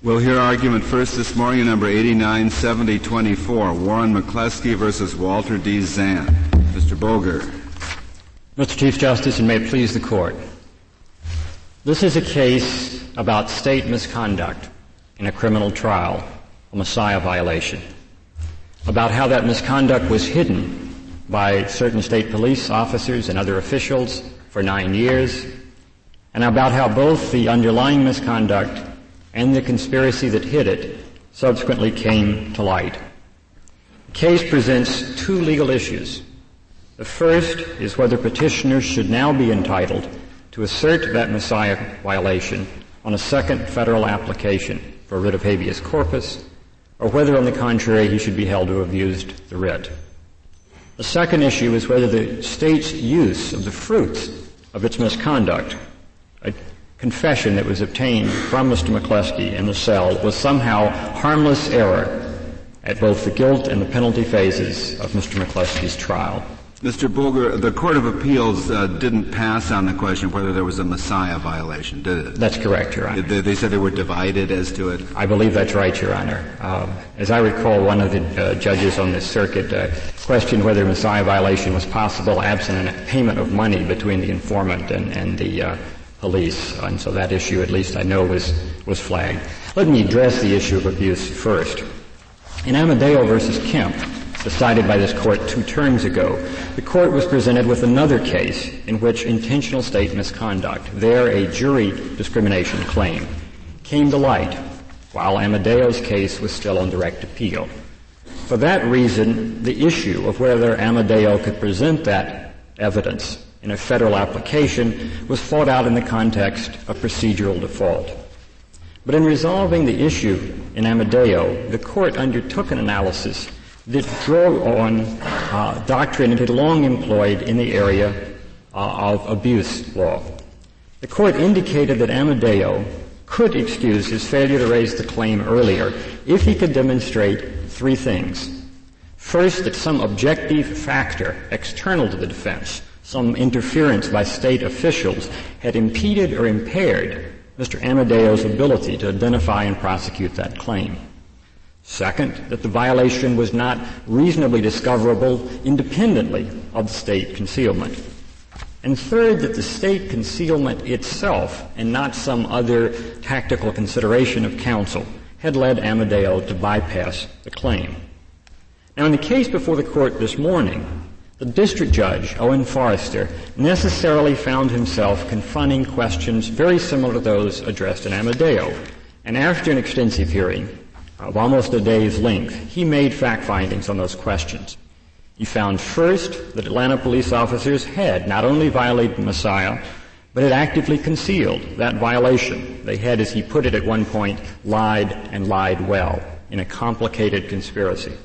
We'll hear argument first this morning, number 897024, Warren McCleskey versus Walter D. Zant. Mr. Boger. Mr. Chief Justice, and may it please the court. This is a case about state misconduct in a criminal trial, a Massiah violation. About how that misconduct was hidden by certain state police officers and other officials for nine years, and about how both the underlying misconduct and the conspiracy that hid it subsequently came to light. The case presents two legal issues. The first is whether petitioners should now be entitled to assert that Massiah violation on a second federal application for writ of habeas corpus, or whether on the contrary he should be held to have used the writ. The second issue is whether the state's use of the fruits of its misconduct, confession that was obtained from Mr. McCleskey in the cell was somehow harmless error at both the guilt and the penalty phases of Mr. McCleskey's trial. Mr. Boger, the Court of Appeals uh, didn't pass on the question of whether there was a Massiah violation, did it? That's correct, Your Honor. They, they said they were divided as to it? I believe that's right, Your Honor. Um, as I recall, one of the uh, judges on this circuit uh, questioned whether Massiah violation was possible absent a payment of money between the informant and, and the uh, police. And so that issue, at least I know, was, was flagged. Let me address the issue of abuse first. In Amadeo versus Kemp, decided by this court two terms ago, the court was presented with another case in which intentional state misconduct, there a jury discrimination claim, came to light while Amadeo's case was still on direct appeal. For that reason, the issue of whether Amadeo could present that evidence in a federal application was fought out in the context of procedural default. But in resolving the issue in Amadeo, the court undertook an analysis that drew on uh, doctrine it had long employed in the area uh, of abuse law. The court indicated that Amadeo could excuse his failure to raise the claim earlier if he could demonstrate three things. First, that some objective factor external to the defense, some interference by state officials, had impeded or impaired Mr. Amadeo's ability to identify and prosecute that claim. Second, that the violation was not reasonably discoverable independently of state concealment. And third, that the state concealment itself, and not some other tactical consideration of counsel, had led Amadeo to bypass the claim. Now, in the case before the court this morning, the district judge, Owen Forrester, necessarily found himself confronting questions very similar to those addressed in Amadeo. And after an extensive hearing, of almost a day's length, he made fact findings on those questions. He found first that Atlanta police officers had not only violated Massiah, but had actively concealed that violation. They had, as he put it at one point, lied and lied well in a complicated conspiracy.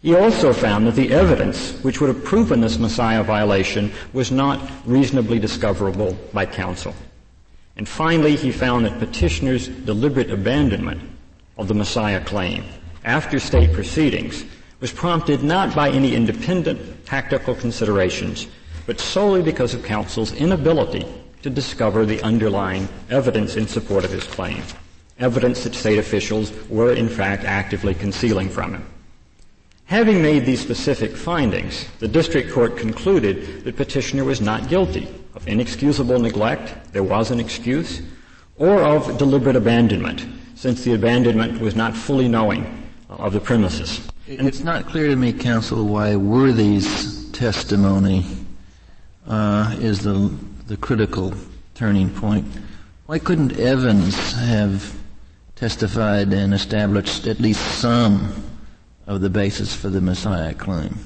He also found that the evidence which would have proven this Massiah violation was not reasonably discoverable by counsel. And finally, he found that petitioner's deliberate abandonment of the Massiah claim after state proceedings was prompted not by any independent tactical considerations, but solely because of counsel's inability to discover the underlying evidence in support of his claim. Evidence that state officials were in fact actively concealing from him. Having made these specific findings, the district court concluded that petitioner was not guilty of inexcusable neglect, there was an excuse, or of deliberate abandonment, since the abandonment was not fully knowing of the premises. And it's not clear to me, counsel, why Worthy's testimony uh, is the the critical turning point. Why couldn't Evans have testified and established at least some of the basis for the Massiah claim?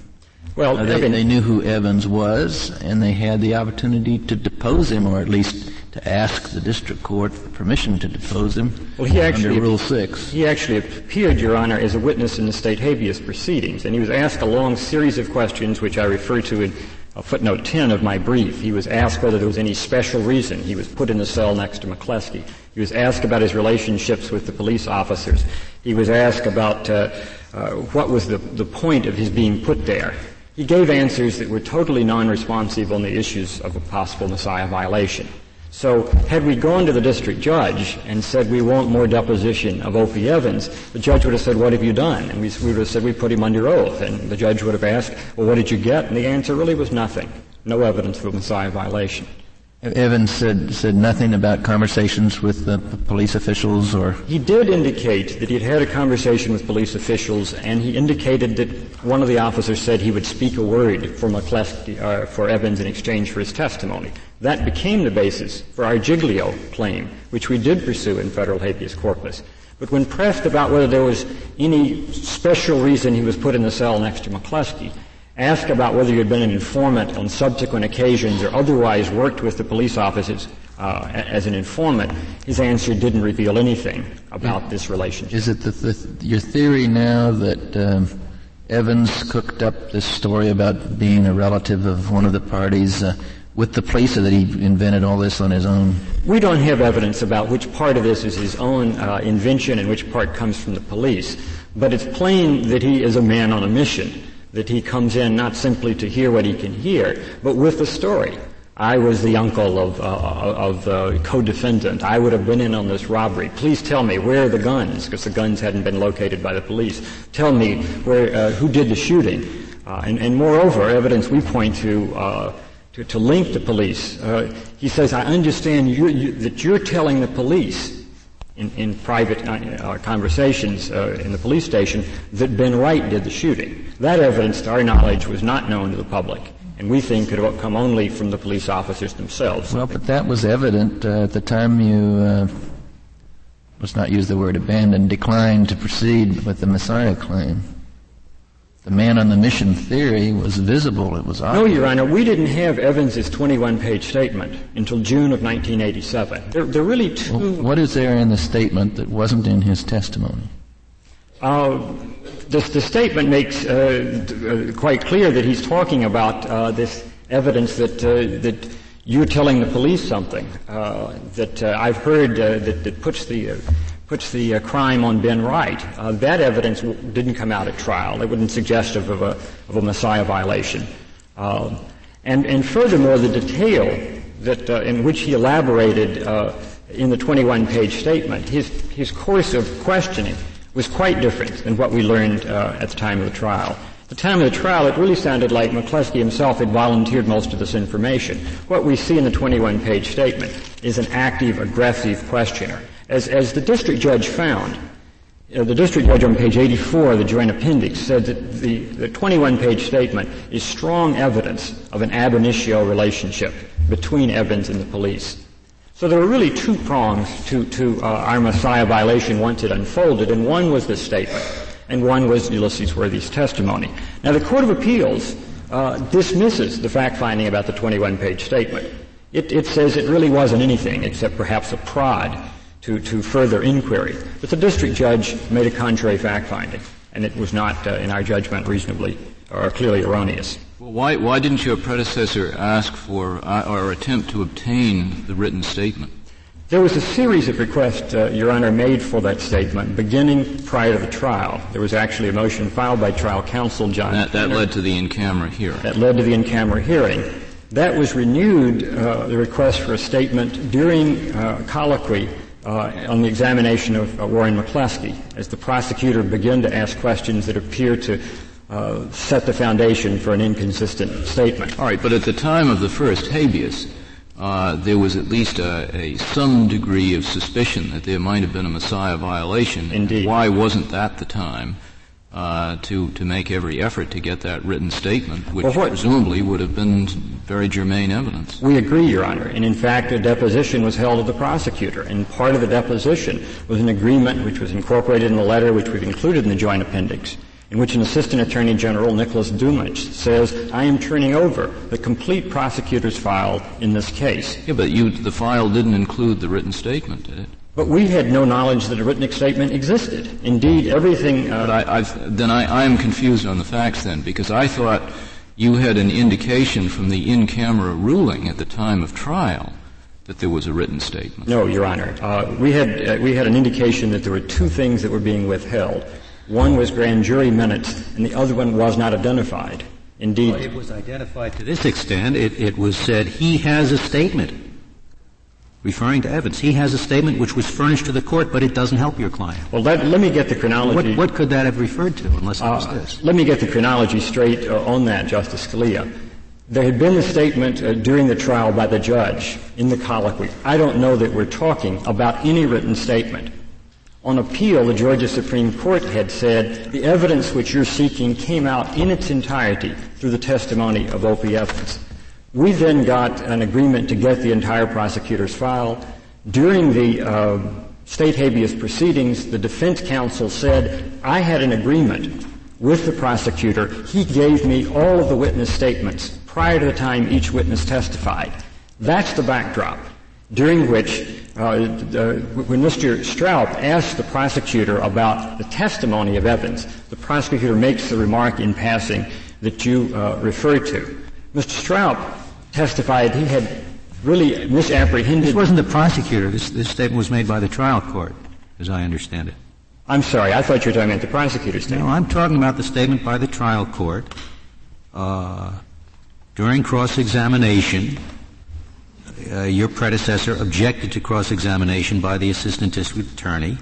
Well, they, they, knew who Evans was, and they had the opportunity to depose him, or at least to ask the district court permission to depose him well, he actually, under Rule 6. He actually appeared, Your Honor, as a witness in the state habeas proceedings, and he was asked a long series of questions, which I refer to in footnote 10 of my brief. He was asked whether there was any special reason. He was put in the cell next to McCleskey. He was asked about his relationships with the police officers. He was asked about uh, uh, Uh, what was the, the point of his being put there. He gave answers that were totally non-responsive on the issues of a possible Massiah violation. So had we gone to the district judge and said we want more deposition of Offie Evans, the judge would have said, what have you done? And we, we would have said we put him under oath. And the judge would have asked, well, what did you get? And the answer really was nothing. No evidence of a Massiah violation. Evans said said nothing about conversations with the police officials, or he did indicate that he had had a conversation with police officials, and he indicated that one of the officers said he would speak a word for McCleskey, uh, for Evans in exchange for his testimony. That became the basis for our Giglio claim, which we did pursue in federal habeas corpus. But when pressed about whether there was any special reason he was put in the cell next to McCleskey, asked about whether you had been an informant on subsequent occasions or otherwise worked with the police officers uh, as an informant, his answer didn't reveal anything about this relationship. Is it the, the, your theory now that um, Evans cooked up this story about being a relative of one of the parties uh, with the police, or that he invented all this on his own? We don't have evidence about which part of this is his own uh, invention and which part comes from the police. But it's plain that he is a man on a mission that he comes in not simply to hear what he can hear, but with a story. I was the uncle of, uh, of the co-defendant. I would have been in on this robbery. Please tell me where are the guns, because the guns hadn't been located by the police. Tell me where, uh, who did the shooting. Uh, and, and, moreover, evidence we point to, uh, to, to, link the police. Uh, he says, I understand you, you, that you're telling the police in, in private uh, uh, conversations uh, in the police station that Ben Wright did the shooting. That evidence, to our knowledge, was not known to the public. And we think could have come only from the police officers themselves. Well, but that was evident uh, at the time you, uh, let's not use the word abandoned, declined to proceed with the Massiah claim the man on the mission theory was visible. It was obvious. No, Your Honor, we didn't have Evans's 21-page statement until June of 1987. There, there are really two. Well, what is there in the statement that wasn't in his testimony? Uh, the, the, statement makes uh, uh, quite clear that he's talking about uh, this evidence that uh, that you're telling the police something uh, that I've heard that, that puts the puts the uh, crime on Ben Wright. Uh, that evidence w- didn't come out at trial. It wasn't suggestive of a, of a Massiah violation. Uh, and, and furthermore, the detail that, uh, in which he elaborated uh, in the 21-page statement, his, his course of questioning was quite different than what we learned uh, at the time of the trial. At the time of the trial, it really sounded like McCleskey himself had volunteered most of this information. What we see in the 21-page statement is an active, aggressive questioner. As, as the district judge found, uh, the district judge on page 84 of the joint appendix said that the, the 21-page statement is strong evidence of an ab initio relationship between Evans and the police. So there were really two prongs to, to uh, our Massiah violation once it unfolded, and one was this statement, and one was Ulysses Worthy's testimony. Now the Court of Appeals uh, dismisses the fact-finding about the 21-page statement. It, it says it really wasn't anything except perhaps a prod to, to further inquiry. But the district judge made a contrary fact finding, and it was not, uh, in our judgment, reasonably or clearly erroneous. Well, why, why didn't your predecessor ask for uh, or attempt to obtain the written statement? There was a series of requests, uh, Your Honor, made for that statement beginning prior to the trial. There was actually a motion filed by trial counsel John. That, that led to the in-camera hearing. That led to the in-camera hearing. That was renewed, uh, the request for a statement during uh, colloquy uh, on the examination of uh, Warren McCleskey as the prosecutor began to ask questions that appear to uh, set the foundation for an inconsistent statement. All right, but at the time of the first habeas, uh, there was at least a, a, some degree of suspicion that there might have been a Massiah violation. Indeed. Why wasn't that the time uh, to to make every effort to get that written statement, which well, presumably would have been very germane evidence. We agree, Your Honor, and in fact, a deposition was held of the prosecutor, and part of the deposition was an agreement which was incorporated in the letter which we've included in the joint appendix. In which an Assistant Attorney General, Nicholas Dumich, says, I am turning over the complete prosecutor's file in this case. Yeah, but you, the file didn't include the written statement, did it? But we had no knowledge that a written statement existed. Indeed, everything. Uh, but I, I've, then I, I am confused on the facts then, because I thought you had an indication from the in-camera ruling at the time of trial that there was a written statement. No, Your Honor. Uh, we had uh, we had an indication that there were two things that were being withheld. One was grand jury minutes, and the other one was not identified. Indeed, well, it was identified to this extent. It, it was said he has a statement referring to Evans. He has a statement which was furnished to the court, but it doesn't help your client. Well, let, let me get the chronology. What, what, could that have referred to, unless it was uh, this? Let me get the chronology straight uh, on that, Justice Scalia. There had been a statement uh, during the trial by the judge in the colloquy. I don't know that we're talking about any written statement. On appeal, the Georgia Supreme Court had said the evidence which you're seeking came out in its entirety through the testimony of Offie Evans. We then got an agreement to get the entire prosecutor's file. During the uh, state habeas proceedings, the defense counsel said, I had an agreement with the prosecutor. He gave me all of the witness statements prior to the time each witness testified. That's the backdrop during which uh, when Mr. Stroup asked the prosecutor about the testimony of Evans, the prosecutor makes the remark in passing that you uh, referred to. Mr. Stroup testified he had really misapprehended. This wasn't the prosecutor. This, this statement was made by the trial court, as I understand it. I'm sorry. I thought you were talking about the prosecutor's statement. No, I'm talking about the statement by the trial court uh, during cross-examination. Uh, your predecessor objected to cross-examination by the assistant district attorney,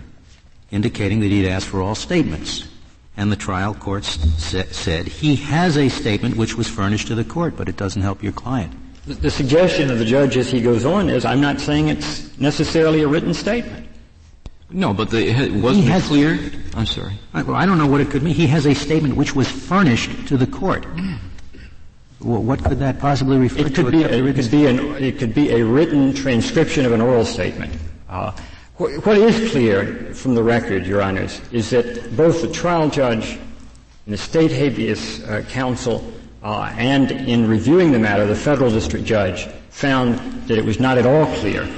indicating that he'd asked for all statements and the trial court sa- said he has a statement which was furnished to the court, but it doesn't help your client. The, the suggestion of the judge as he goes on is, I'm not saying it's necessarily a written statement. No, but the, it wasn't has, clear. I'm sorry. I, well, I don't know what it could mean. He has a statement which was furnished to the court. Well, what could that possibly refer it could to? Be, it, could be an, it could be a written transcription of an oral statement. Uh, what is clear from the record, Your Honors, is that both the trial judge and the state habeas uh, counsel uh, and in reviewing the matter, the federal district judge found that it was not at all clear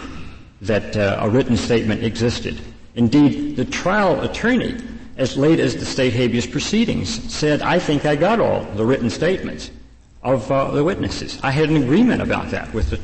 that uh, a written statement existed. Indeed, the trial attorney, as late as the state habeas proceedings, said, I think I got all the written statements of uh, the witnesses. I had an agreement about that with the.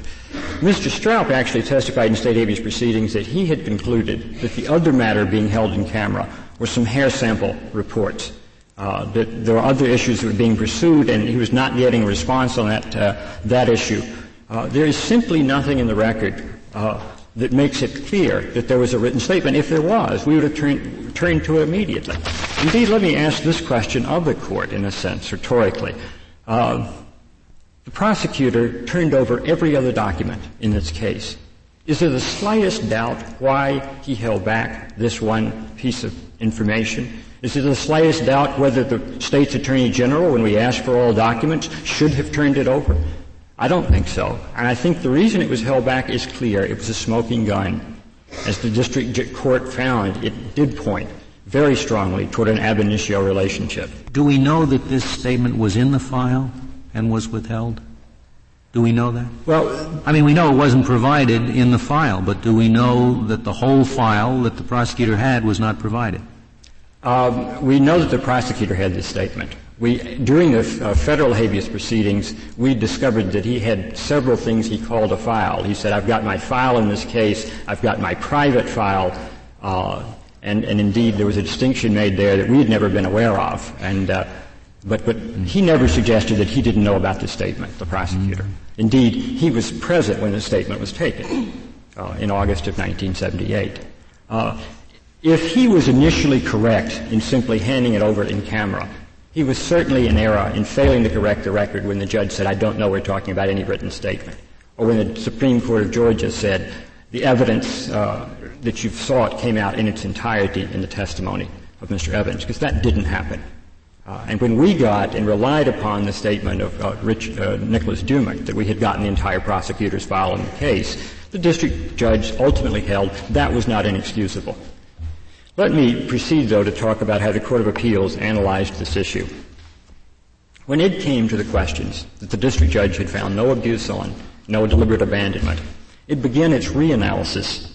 Mr. Stroup actually testified in state habeas proceedings that he had concluded that the other matter being held in camera were some hair sample reports. Uh, that there were other issues that were being pursued, and he was not getting a response on that uh, that issue. Uh, there is simply nothing in the record uh, that makes it clear that there was a written statement. If there was, we would have turned, turned to it immediately. Indeed, let me ask this question of the court, in a sense, rhetorically. Uh, the prosecutor turned over every other document in this case. Is there the slightest doubt why he held back this one piece of information? Is there the slightest doubt whether the state's attorney general, when we asked for all documents, should have turned it over? I don't think so. And I think the reason it was held back is clear. It was a smoking gun. As the district court found, it did point very strongly toward an ab initio relationship. Do we know that this statement was in the file? And was withheld? Do we know that? Well, I mean, we know it wasn't provided in the file, but do we know that the whole file that the prosecutor had was not provided? Um, we know that the prosecutor had this statement. We, during the uh, federal habeas proceedings, we discovered that he had several things he called a file. He said, I've got my file in this case, I've got my private file, uh, and, and, indeed there was a distinction made there that we had never been aware of. And uh, but, but he never suggested that he didn't know about the statement, the prosecutor. Mm-hmm. Indeed, he was present when the statement was taken uh, in August of 1978. Uh, if he was initially correct in simply handing it over in camera, he was certainly in error in failing to correct the record when the judge said, I don't know we're talking about any written statement. Or when the Supreme Court of Georgia said, the evidence uh, that you've sought came out in its entirety in the testimony of Mr. Evans, because that didn't happen. Uh, and when we got and relied upon the statement of uh, Rich, uh, Nicholas Dumich that we had gotten the entire prosecutor's file in the case, the district judge ultimately held that was not inexcusable. Let me proceed, though, to talk about how the Court of Appeals analyzed this issue. When it came to the questions that the district judge had found no abuse on, no deliberate abandonment, it began its reanalysis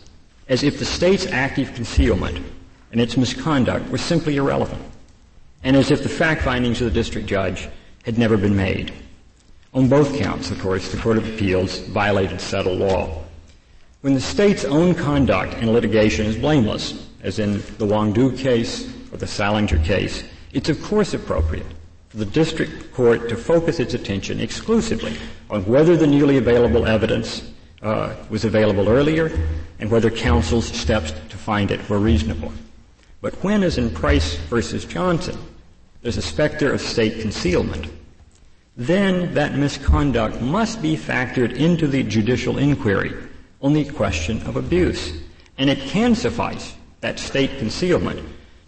as if the state's active concealment and its misconduct were simply irrelevant and as if the fact findings of the district judge had never been made. On both counts, of course, the Court of Appeals violated settled law. When the state's own conduct in litigation is blameless, as in the Wong Doo case or the Salinger case, it's of course appropriate for the district court to focus its attention exclusively on whether the newly available evidence uh, was available earlier and whether counsel's steps to find it were reasonable. But when, as in Price versus Johnston, there's a specter of state concealment, then that misconduct must be factored into the judicial inquiry on the question of abuse. And it can suffice, that state concealment,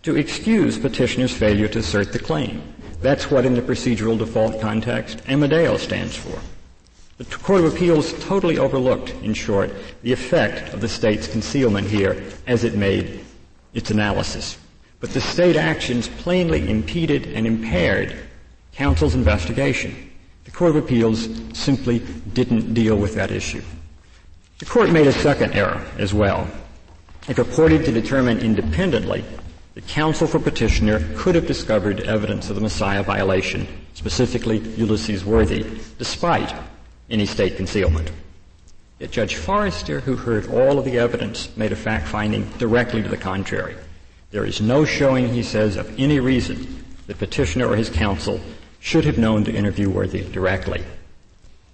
to excuse petitioner's failure to assert the claim. That's what in the procedural default context Amadeo stands for. The Court of Appeals totally overlooked, in short, the effect of the state's concealment here as it made its analysis. But the state actions plainly impeded and impaired counsel's investigation. The Court of Appeals simply didn't deal with that issue. The court made a second error as well. It purported to determine independently that counsel for petitioner could have discovered evidence of the Massiah violation, specifically Ulysses Worthy, despite any state concealment. Yet Judge Forrester, who heard all of the evidence, made a fact finding directly to the contrary. There is no showing, he says, of any reason that petitioner or his counsel should have known to interview Worthy directly.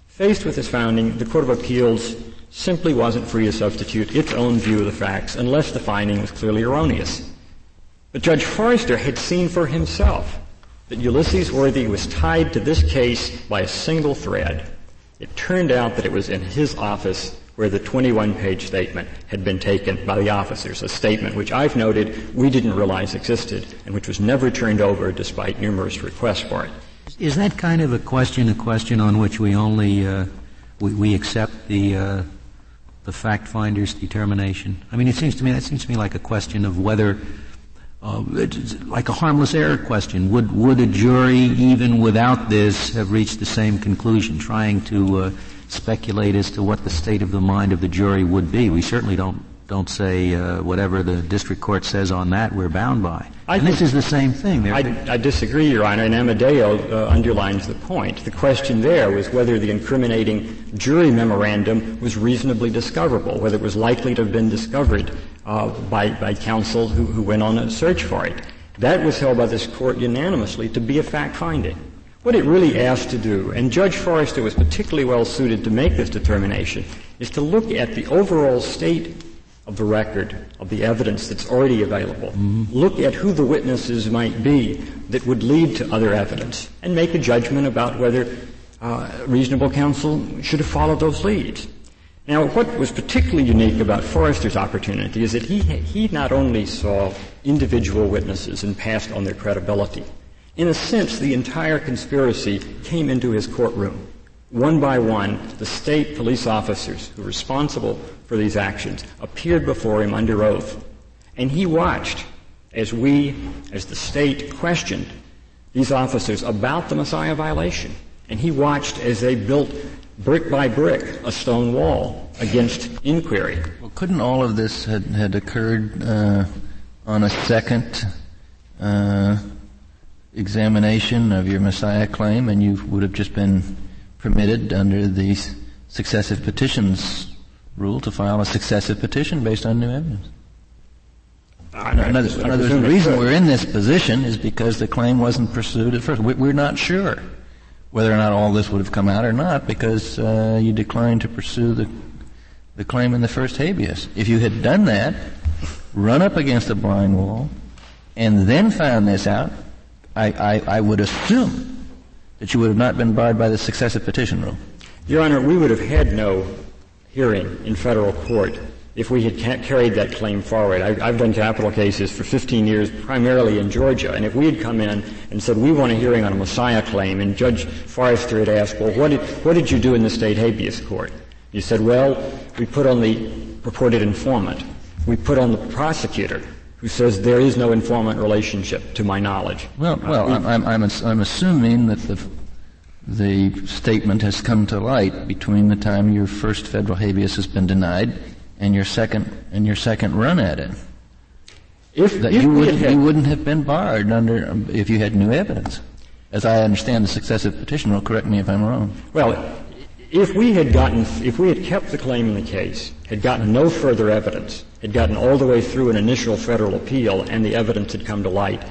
Faced with this finding, the Court of Appeals simply wasn't free to substitute its own view of the facts unless the finding was clearly erroneous. But Judge Forrester had seen for himself that Ulysses Worthy was tied to this case by a single thread. It turned out that it was in his office where the 21 page statement had been taken by the officers, a statement which I've noted we didn't realize existed and which was never turned over despite numerous requests for it. Is that kind of a question a question on which we only uh, we, we, accept the uh, the fact finder's determination? I mean, it seems to me that seems to me like a question of whether, uh, like a harmless error question. Would would a jury, even without this, have reached the same conclusion? Trying to uh, speculate as to what the state of the mind of the jury would be. We certainly don't don't say uh, whatever the district court says on that we're bound by. I and this is the same thing. I, I, disagree, Your Honor, and Amadeo uh, underlines the point. The question there was whether the incriminating jury memorandum was reasonably discoverable, whether it was likely to have been discovered uh, by, by counsel who, who went on a search for it. That was held by this court unanimously to be a fact finding. What it really asked to do, and Judge Forrester was particularly well suited to make this determination, is to look at the overall state of the record, of the evidence that's already available. Mm-hmm. Look at who the witnesses might be that would lead to other evidence and make a judgment about whether uh, reasonable counsel should have followed those leads. Now, what was particularly unique about Forrester's opportunity is that he, he not only saw individual witnesses and passed on their credibility, in a sense, the entire conspiracy came into his courtroom. One by one, the state police officers who were responsible for these actions appeared before him under oath. And he watched as we, as the state, questioned these officers about the Massiah violation. And he watched as they built brick by brick a stone wall against inquiry. Well, couldn't all of this had, had occurred uh, on a second uh, examination of your Massiah claim, and you would have just been permitted under the successive petitions rule to file a successive petition based on new evidence. Another, another the reason we're in this position is because the claim wasn't pursued at first. We're not sure whether or not all this would have come out or not because uh, you declined to pursue the, the claim in the first habeas. If you had done that, run up against a blind wall, and then found this out, I, I, I would assume that you would have not been barred by the successive petition rule? Your Honor, we would have had no hearing in federal court if we had ca- carried that claim forward. I, have done capital cases for 15 years, primarily in Georgia, and if we had come in and said we want a hearing on a Massiah claim, and Judge Forrester had asked, well, what did, what did you do in the state habeas court? You said, well, we put on the purported informant. We put on the prosecutor who says there is no informant relationship, to my knowledge. Well, well, uh, I'm, I'm, I'm assuming that the the statement has come to light between the time your first federal habeas has been denied and your second and your second run at it. If, that if you, would, you wouldn't have been barred under um, if you had new evidence, as I understand the successive petition rule. Correct me if I'm wrong. Well, if we had gotten, if we had kept the claim in the case, had gotten no further evidence, had gotten all the way through an initial federal appeal, and the evidence had come to light,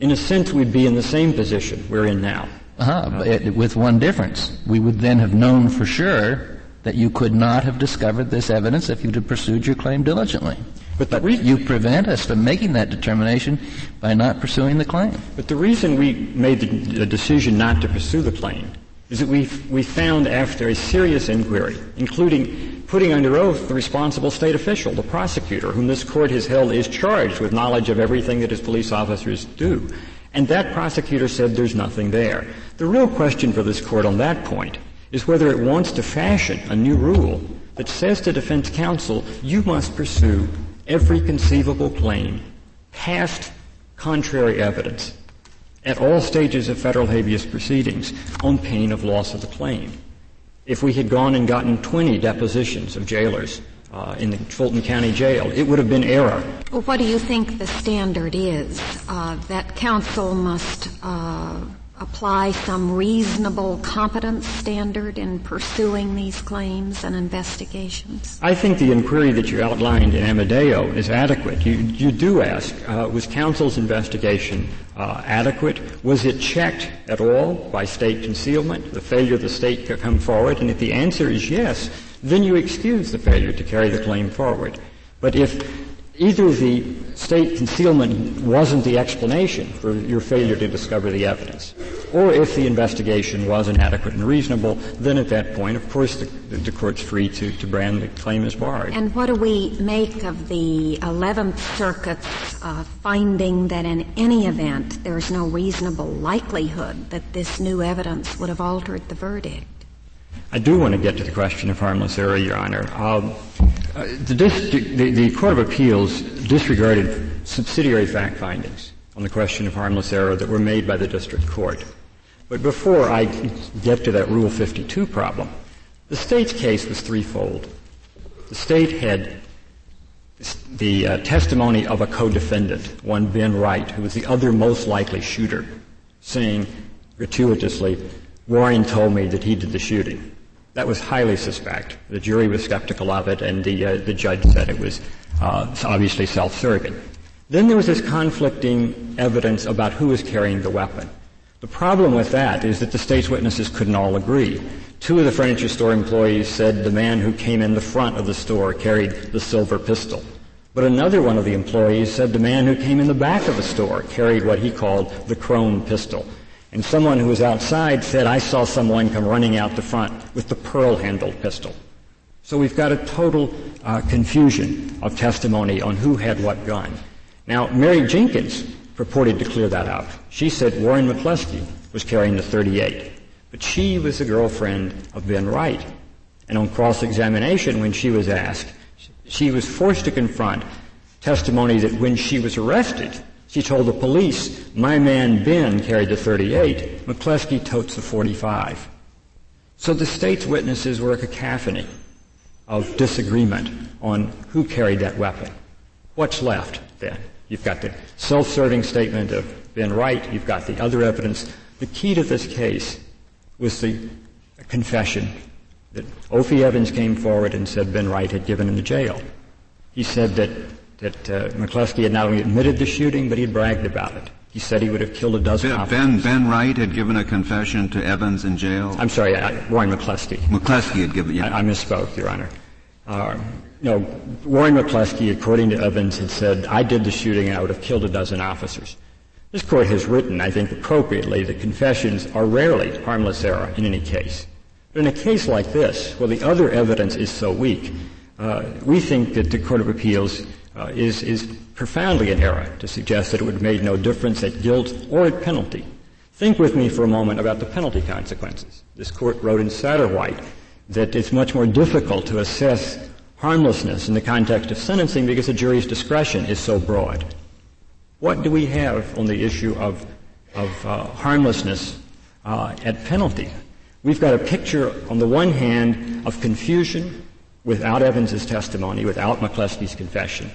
in a sense we'd be in the same position we're in now. Uh-huh, uh, with one difference. We would then have known for sure that you could not have discovered this evidence if you'd have pursued your claim diligently. But, but re- you prevent us from making that determination by not pursuing the claim. But the reason we made the, the decision not to pursue the claim is that we we found after a serious inquiry, including putting under oath the responsible state official, the prosecutor, whom this court has held is charged with knowledge of everything that his police officers do. And that prosecutor said there's nothing there. The real question for this court on that point is whether it wants to fashion a new rule that says to defense counsel, you must pursue every conceivable claim past contrary evidence at all stages of federal habeas proceedings on pain of loss of the claim. If we had gone and gotten 20 depositions of jailers uh, in the Fulton County Jail, it would have been error. Well, what do you think the standard is? Uh, that counsel must uh, apply some reasonable competence standard in pursuing these claims and investigations? I think the inquiry that you outlined in Amadeo is adequate. You, you do ask, uh, was counsel's investigation uh, adequate? Was it checked at all by state concealment, the failure of the state to come forward? And if the answer is yes, then you excuse the failure to carry the claim forward. But if either the state concealment wasn't the explanation for your failure to discover the evidence, or if the investigation was inadequate and reasonable, then at that point, of course, the, the court's free to, to brand the claim as barred. And what do we make of the 11th Circuit's uh, finding that in any event there is no reasonable likelihood that this new evidence would have altered the verdict? I do want to get to the question of harmless error, Your Honor. Um, the, dis- the, the, Court of Appeals disregarded subsidiary fact findings on the question of harmless error that were made by the district court. But before I get to that Rule 52 problem, the state's case was threefold. The state had the uh, testimony of a co-defendant, one Ben Wright, who was the other most likely shooter, saying gratuitously, Warren told me that he did the shooting. That was highly suspect. The jury was skeptical of it, and the, uh, the judge said it was uh, obviously self-serving. Then there was this conflicting evidence about who was carrying the weapon. The problem with that is that the state's witnesses couldn't all agree. Two of the furniture store employees said the man who came in the front of the store carried the silver pistol. But another one of the employees said the man who came in the back of the store carried what he called the chrome pistol. And someone who was outside said, I saw someone come running out the front with the pearl-handled pistol. So we've got a total uh, confusion of testimony on who had what gun. Now, Mary Jenkins purported to clear that up. She said Warren McCleskey was carrying the 38, but she was the girlfriend of Ben Wright. And on cross-examination, when she was asked, she was forced to confront testimony that when she was arrested, she told the police, my man Ben carried the 38, McCleskey totes the 45. So the state's witnesses were a cacophony of disagreement on who carried that weapon. What's left then? You've got the self-serving statement of Ben Wright. You've got the other evidence. The key to this case was the confession that Offie Evans came forward and said Ben Wright had given him the jail. He said that that uh, McCleskey had not only admitted the shooting, but he had bragged about it. He said he would have killed a dozen ben, Ben, ben Wright had given a confession to Evans in jail? I'm sorry, I, Warren McCleskey. McCleskey had given, yeah. I, I misspoke, Your Honor. Uh, no, Warren McCleskey, according to Evans, had said, I did the shooting and I would have killed a dozen officers. This court has written, I think appropriately, that confessions are rarely harmless error in any case. But in a case like this, where the other evidence is so weak, uh, we think that the Court of Appeals uh, is, is profoundly in error to suggest that it would have made no difference at guilt or at penalty. Think with me for a moment about the penalty consequences. This court wrote in Satterwhite that it's much more difficult to assess harmlessness in the context of sentencing because the jury's discretion is so broad. What do we have on the issue of, of uh, harmlessness uh, at penalty? We've got a picture, on the one hand, of confusion without Evans's testimony, without McCleskey's confession.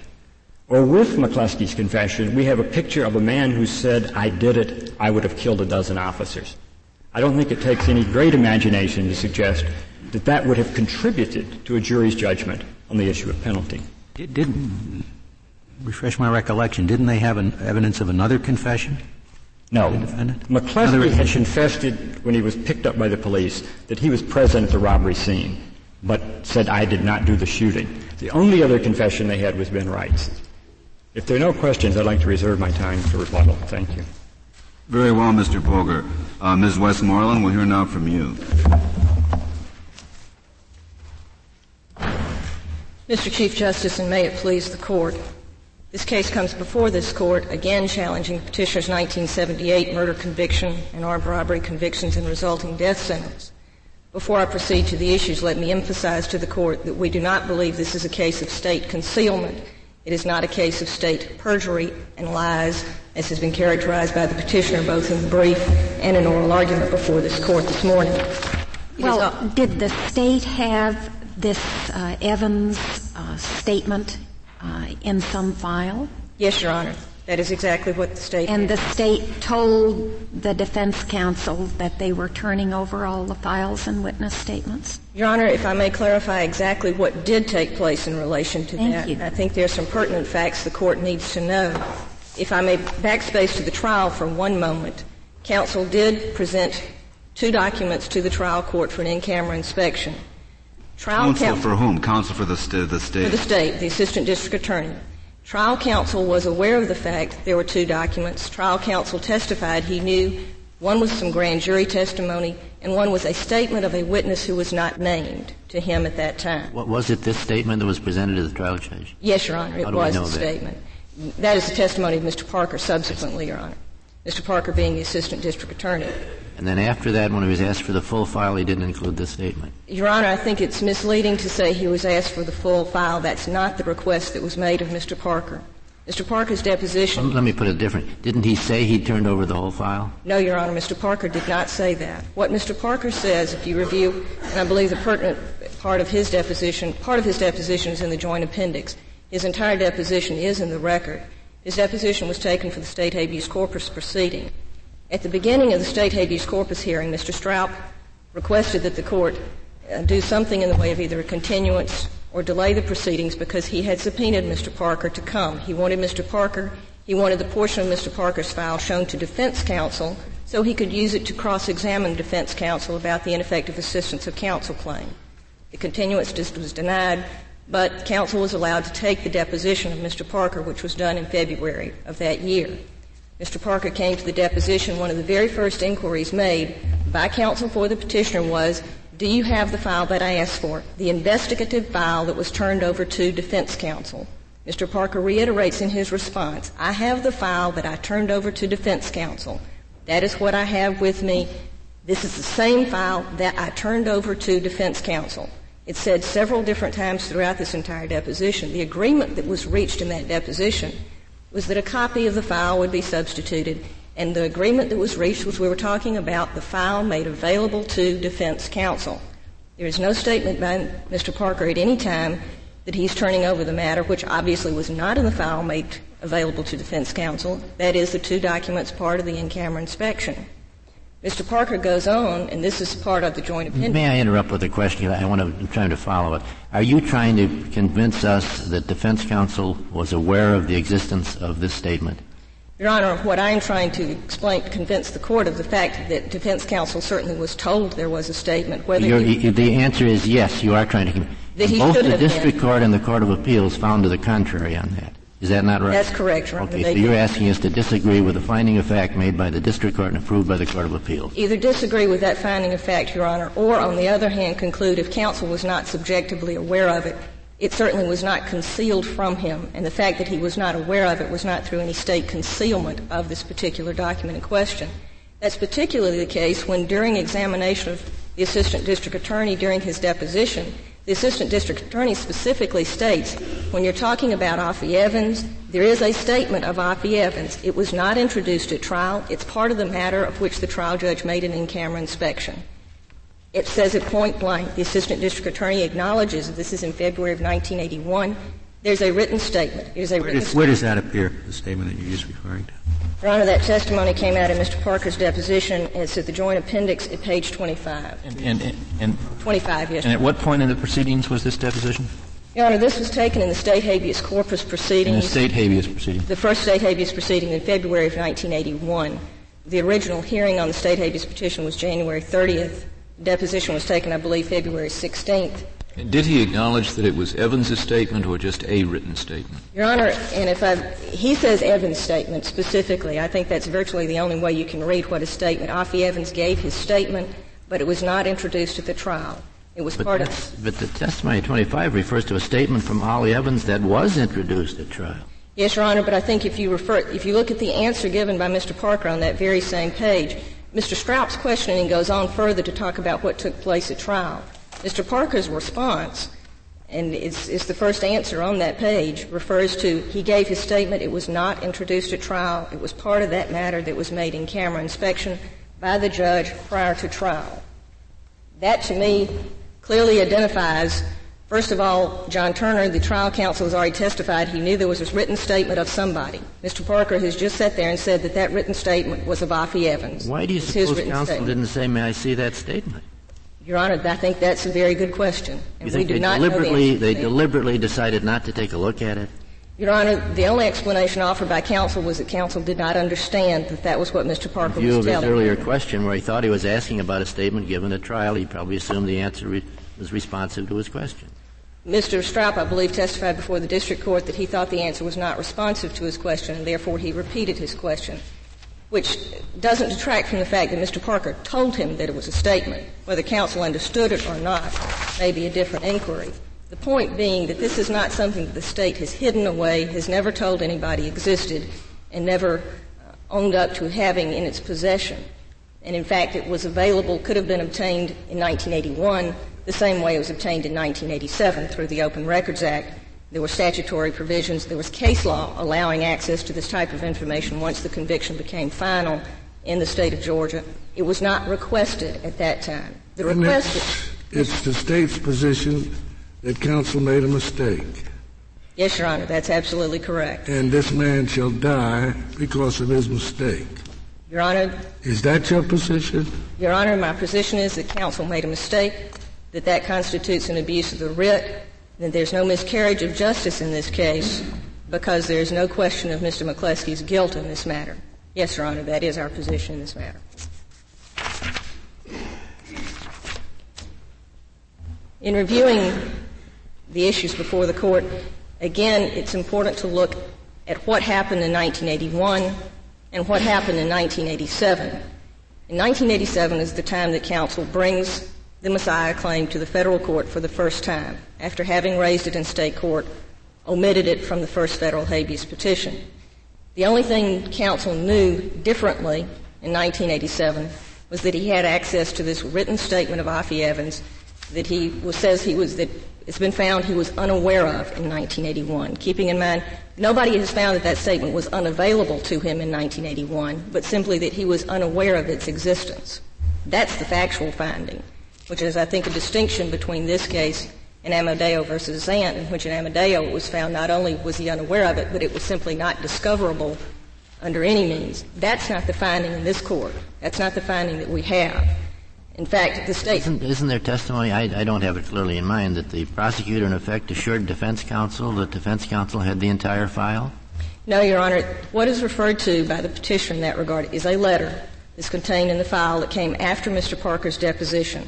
Or with McCleskey's confession, we have a picture of a man who said, I did it, I would have killed a dozen officers. I don't think it takes any great imagination to suggest that that would have contributed to a jury's judgment on the issue of penalty. It didn't refresh my recollection. Didn't they have an, evidence of another confession? No. McCluskey had confessed when he was picked up by the police that he was present at the robbery scene. but said, I did not do the shooting. The only other confession they had was Ben Wright's. If there are no questions, I'd like to reserve my time for rebuttal. Thank you. Very well, Mr. Boger. Uh, Ms. Westmoreland, we'll hear now from you. Mr. Chief Justice, and may it please the Court, this case comes before this Court again challenging petitioner's 1978 murder conviction and armed robbery convictions and resulting death sentence. Before I proceed to the issues, let me emphasize to the Court that we do not believe this is a case of state concealment. It is not a case of state perjury and lies, as has been characterized by the petitioner both in the brief and in oral argument before this Court this morning. It well, did the state have this uh, Evans uh, statement uh, in some file? Yes, Your Honor. That is exactly what the state. And the state told the defense counsel that they were turning over all the files and witness statements? Your Honor, if I may clarify exactly what did take place in relation to Thank that, you. I think there are some pertinent facts the court needs to know. If I may backspace to the trial for one moment, counsel did present two documents to the trial court for an in-camera inspection. Trial counsel, counsel for whom? Counsel for the, st- the state? For the state, the assistant district attorney. Trial counsel was aware of the fact there were two documents. Trial counsel testified he knew one was some grand jury testimony and one was a statement of a witness who was not named to him at that time. What, was it this statement that was presented to the trial judge? Yes, Your Honor, it was the statement. That is the testimony of Mr. Parker subsequently, Your Honor. Mr. Parker being the assistant district attorney. And then after that, when he was asked for the full file, he didn't include this statement. Your Honor, I think it's misleading to say he was asked for the full file. That's not the request that was made of Mr. Parker. Mr. Parker's deposition. Let me put it different. Didn't he say he turned over the whole file? No, Your Honor. Mr. Parker did not say that. What Mr. Parker says, if you review, and I believe the pertinent part of his deposition, part of his deposition is in the joint appendix. His entire deposition is in the record. His deposition was taken for the state habeas corpus proceeding. At the beginning of the state habeas corpus hearing, Mr. Stroup requested that the court uh, do something in the way of either a continuance or delay the proceedings because he had subpoenaed Mr. Parker to come. He wanted Mr. Parker, he wanted the portion of Mr. Parker's file shown to defense counsel so he could use it to cross-examine defense counsel about the ineffective assistance of counsel claim. The continuance was denied, but counsel was allowed to take the deposition of Mr. Parker, which was done in February of that year. Mr. Parker came to the deposition, one of the very first inquiries made by counsel for the petitioner was, do you have the file that I asked for? The investigative file that was turned over to defense counsel. Mr. Parker reiterates in his response, I have the file that I turned over to defense counsel. That is what I have with me. This is the same file that I turned over to defense counsel. It said several different times throughout this entire deposition. The agreement that was reached in that deposition was that a copy of the file would be substituted, and the agreement that was reached was we were talking about the file made available to defense counsel. There is no statement by Mr. Parker at any time that he's turning over the matter, which obviously was not in the file made available to defense counsel. That is the two documents part of the in-camera inspection. Mr. Parker goes on, and this is part of the joint appendix. May I interrupt with a question? I want to, I'm trying to follow it. Are you trying to convince us that defense counsel was aware of the existence of this statement? Your Honor, what I'm trying to explain, convince the court of the fact that defense counsel certainly was told there was a statement. Whether he, the answer is yes, you are trying to. That both the district been. court and the court of appeals found to the contrary on that. Is that not right? That's correct, Your Honor. Okay, so you're asking us to disagree with the finding of fact made by the district court and approved by the court of appeals. Either disagree with that finding of fact, Your Honor, or on the other hand conclude if counsel was not subjectively aware of it, it certainly was not concealed from him, and the fact that he was not aware of it was not through any state concealment of this particular document in question. That's particularly the case when during examination of the assistant district attorney during his deposition, the Assistant District Attorney specifically states when you're talking about Offie Evans, there is a statement of Offie Evans. It was not introduced at trial. It's part of the matter of which the trial judge made an in-camera inspection. It says at point blank, the Assistant District Attorney acknowledges, this is in February of 1981, there's a written statement. There's a where, written does, where does that appear, the statement that you're just referring to? Your Honor, that testimony came out in Mr. Parker's deposition. It's at the joint appendix at page 25. And, and, and 25, yes. And at what point in the proceedings was this deposition? Your Honor, this was taken in the state habeas corpus proceedings. In the state habeas proceeding. The first state habeas proceeding in February of 1981. The original hearing on the state habeas petition was January 30th. The deposition was taken, I believe, February 16th. Did he acknowledge that it was Evans' statement or just a written statement? Your Honor, and if I, he says Evans' statement specifically. I think that's virtually the only way you can read what a statement. Offie Evans gave his statement, but it was not introduced at the trial. It was but part of. But the testimony 25 refers to a statement from Offie Evans that was introduced at trial. Yes, Your Honor, but I think if you refer, if you look at the answer given by Mr. Parker on that very same page, Mr. Stroup's questioning goes on further to talk about what took place at trial. Mr. Parker's response, and it's, it's the first answer on that page, refers to he gave his statement. It was not introduced at trial. It was part of that matter that was made in camera inspection by the judge prior to trial. That to me clearly identifies First of all, John Turner, the trial counsel, has already testified he knew there was a written statement of somebody. Mr. Parker has just sat there and said that that written statement was of Offie Evans. Why do you suppose counsel statement. didn't say, "May I see that statement"? Your Honor, I think that's a very good question. And you think they deliberately, the they deliberately decided not to take a look at it? Your Honor, the only explanation offered by counsel was that counsel did not understand that that was what Mr. Parker was telling. In view of his earlier question, where he thought he was asking about a statement given at trial, he probably assumed the answer re- was responsive to his question. Mr. Stroup, I believe, testified before the district court that he thought the answer was not responsive to his question, and therefore he repeated his question which doesn't detract from the fact that Mr. Parker told him that it was a statement. Whether counsel understood it or not may be a different inquiry. The point being that this is not something that the state has hidden away, has never told anybody existed, and never uh, owned up to having in its possession. And in fact, it was available, could have been obtained in 1981, the same way it was obtained in 1987 through the Open Records Act, there were statutory provisions. There was case law allowing access to this type of information once the conviction became final in the state of Georgia. It was not requested at that time. The request. It's, it's the state's position that counsel made a mistake. Yes, Your Honor, that's absolutely correct. And this man shall die because of his mistake. Your Honor. Is that your position? Your Honor, my position is that counsel made a mistake, that that constitutes an abuse of the writ, that there's no miscarriage of justice in this case because there's no question of Mr. McCleskey's guilt in this matter. Yes, Your Honor, that is our position in this matter. In reviewing the issues before the court, again, it's important to look at what happened in 1981 and what happened in 1987. In 1987 is the time that counsel brings the Massiah claim to the federal court for the first time, after having raised it in state court, omitted it from the first federal habeas petition. The only thing counsel knew differently in 1987 was that he had access to this written statement of Offie Evans that he was, says he was that it's been found he was unaware of in 1981. Keeping in mind, nobody has found that that statement was unavailable to him in 1981, but simply that he was unaware of its existence. That's the factual finding which is, I think, a distinction between this case and Amadeo versus Zant, in which in Amadeo it was found not only was he unaware of it, but it was simply not discoverable under any means. That's not the finding in this court. That's not the finding that we have. In fact, the state. Isn't, isn't there testimony? I, I, don't have it clearly in mind that the prosecutor, in effect, assured defense counsel that defense counsel had the entire file. No, Your Honor. What is referred to by the petitioner in that regard is a letter that's contained in the file that came after Mr. Parker's deposition.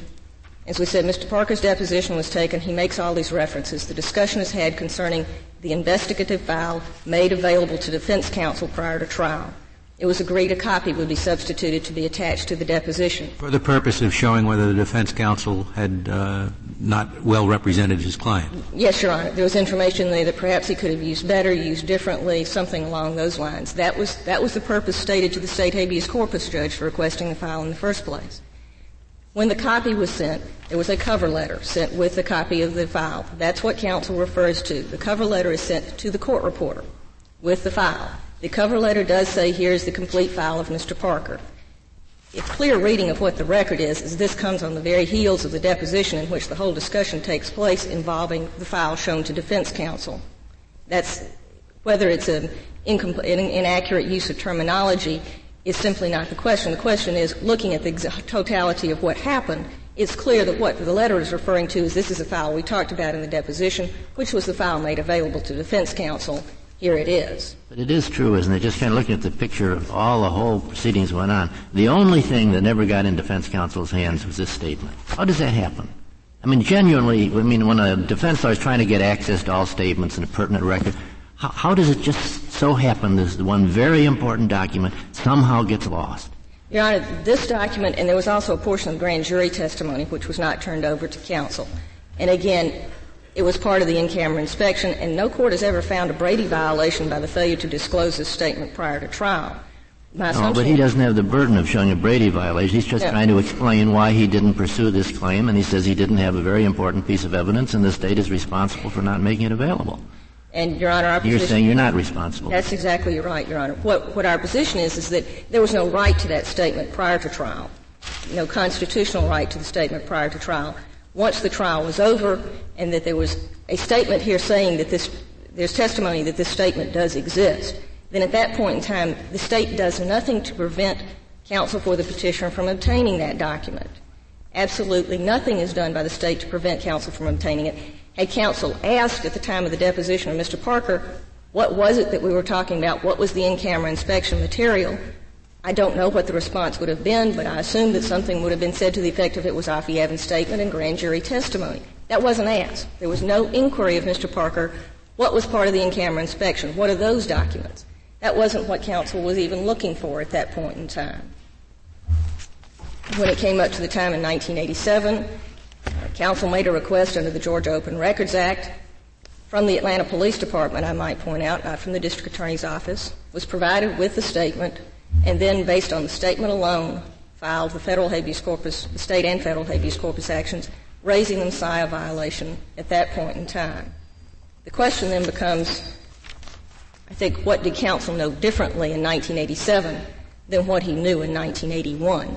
As we said, Mr. Parker's deposition was taken. He makes all these references. The discussion is had concerning the investigative file made available to defense counsel prior to trial. It was agreed a copy would be substituted to be attached to the deposition. For the purpose of showing whether the defense counsel had uh, not well represented his client? Yes, Your Honor. There was information there that perhaps he could have used better, used differently, something along those lines. That was, that was the purpose stated to the state habeas corpus judge for requesting the file in the first place. When the copy was sent, it was a cover letter sent with a copy of the file. That's what counsel refers to. The cover letter is sent to the court reporter with the file. The cover letter does say, here's the complete file of Mr. Parker. A clear reading of what the record is is this comes on the very heels of the deposition in which the whole discussion takes place involving the file shown to defense counsel. That's whether it's an, an inaccurate use of terminology is simply not the question. The question is, looking at the totality of what happened, it's clear that what the letter is referring to is this is a file we talked about in the deposition, which was the file made available to defense counsel. Here it is. But it is true, isn't it? Just kind of looking at the picture of all the whole proceedings went on. The only thing that never got in defense counsel's hands was this statement. How does that happen? I mean, genuinely, I mean, when a defense lawyer is trying to get access to all statements and a pertinent record, how, how does it just so happen this one very important document somehow gets lost? Your Honor, this document, and there was also a portion of grand jury testimony which was not turned over to counsel. And again, it was part of the in-camera inspection, and no court has ever found a Brady violation by the failure to disclose this statement prior to trial. My no, but he doesn't have the burden of showing a Brady violation. He's just trying to explain why he didn't pursue this claim, and he says he didn't have a very important piece of evidence, and the state is responsible for not making it available. And Your Honor, our you're saying you're not responsible. That's exactly right, Your Honor. What, what our position is is that there was no right to that statement prior to trial, no constitutional right to the statement prior to trial. Once the trial was over, and that there was a statement here saying that this, there's testimony that this statement does exist, then at that point in time, the state does nothing to prevent counsel for the petitioner from obtaining that document. Absolutely nothing is done by the state to prevent counsel from obtaining it. Had counsel asked at the time of the deposition of Mr. Parker, what was it that we were talking about? What was the in-camera inspection material? I don't know what the response would have been, but I assume that something would have been said to the effect of it was Offie Evans' statement and grand jury testimony. That wasn't asked. There was no inquiry of Mr. Parker. What was part of the in-camera inspection? What are those documents? That wasn't what counsel was even looking for at that point in time. When it came up to the time in 1987, Counsel made a request under the Georgia Open Records Act from the Atlanta Police Department, I might point out, not from the District Attorney's Office, was provided with the statement, and then based on the statement alone, filed the federal habeas corpus, the state and federal habeas corpus actions, raising the Massiah violation at that point in time. The question then becomes, I think, what did counsel know differently in 1987 than what he knew in 1981?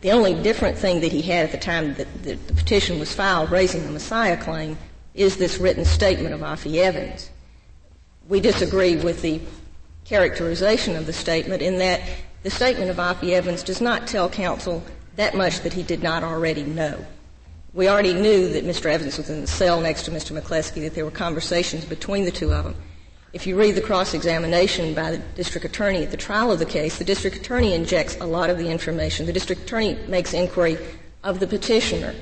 The only different thing that he had at the time that the, the petition was filed raising the Massiah claim is this written statement of Offie Evans. We disagree with the characterization of the statement in that the statement of Offie Evans does not tell counsel that much that he did not already know. We already knew that Mr. Evans was in the cell next to Mr. McCleskey, that there were conversations between the two of them. If you read the cross-examination by the district attorney at the trial of the case, the district attorney injects a lot of the information. The district attorney makes inquiry of the petitioner.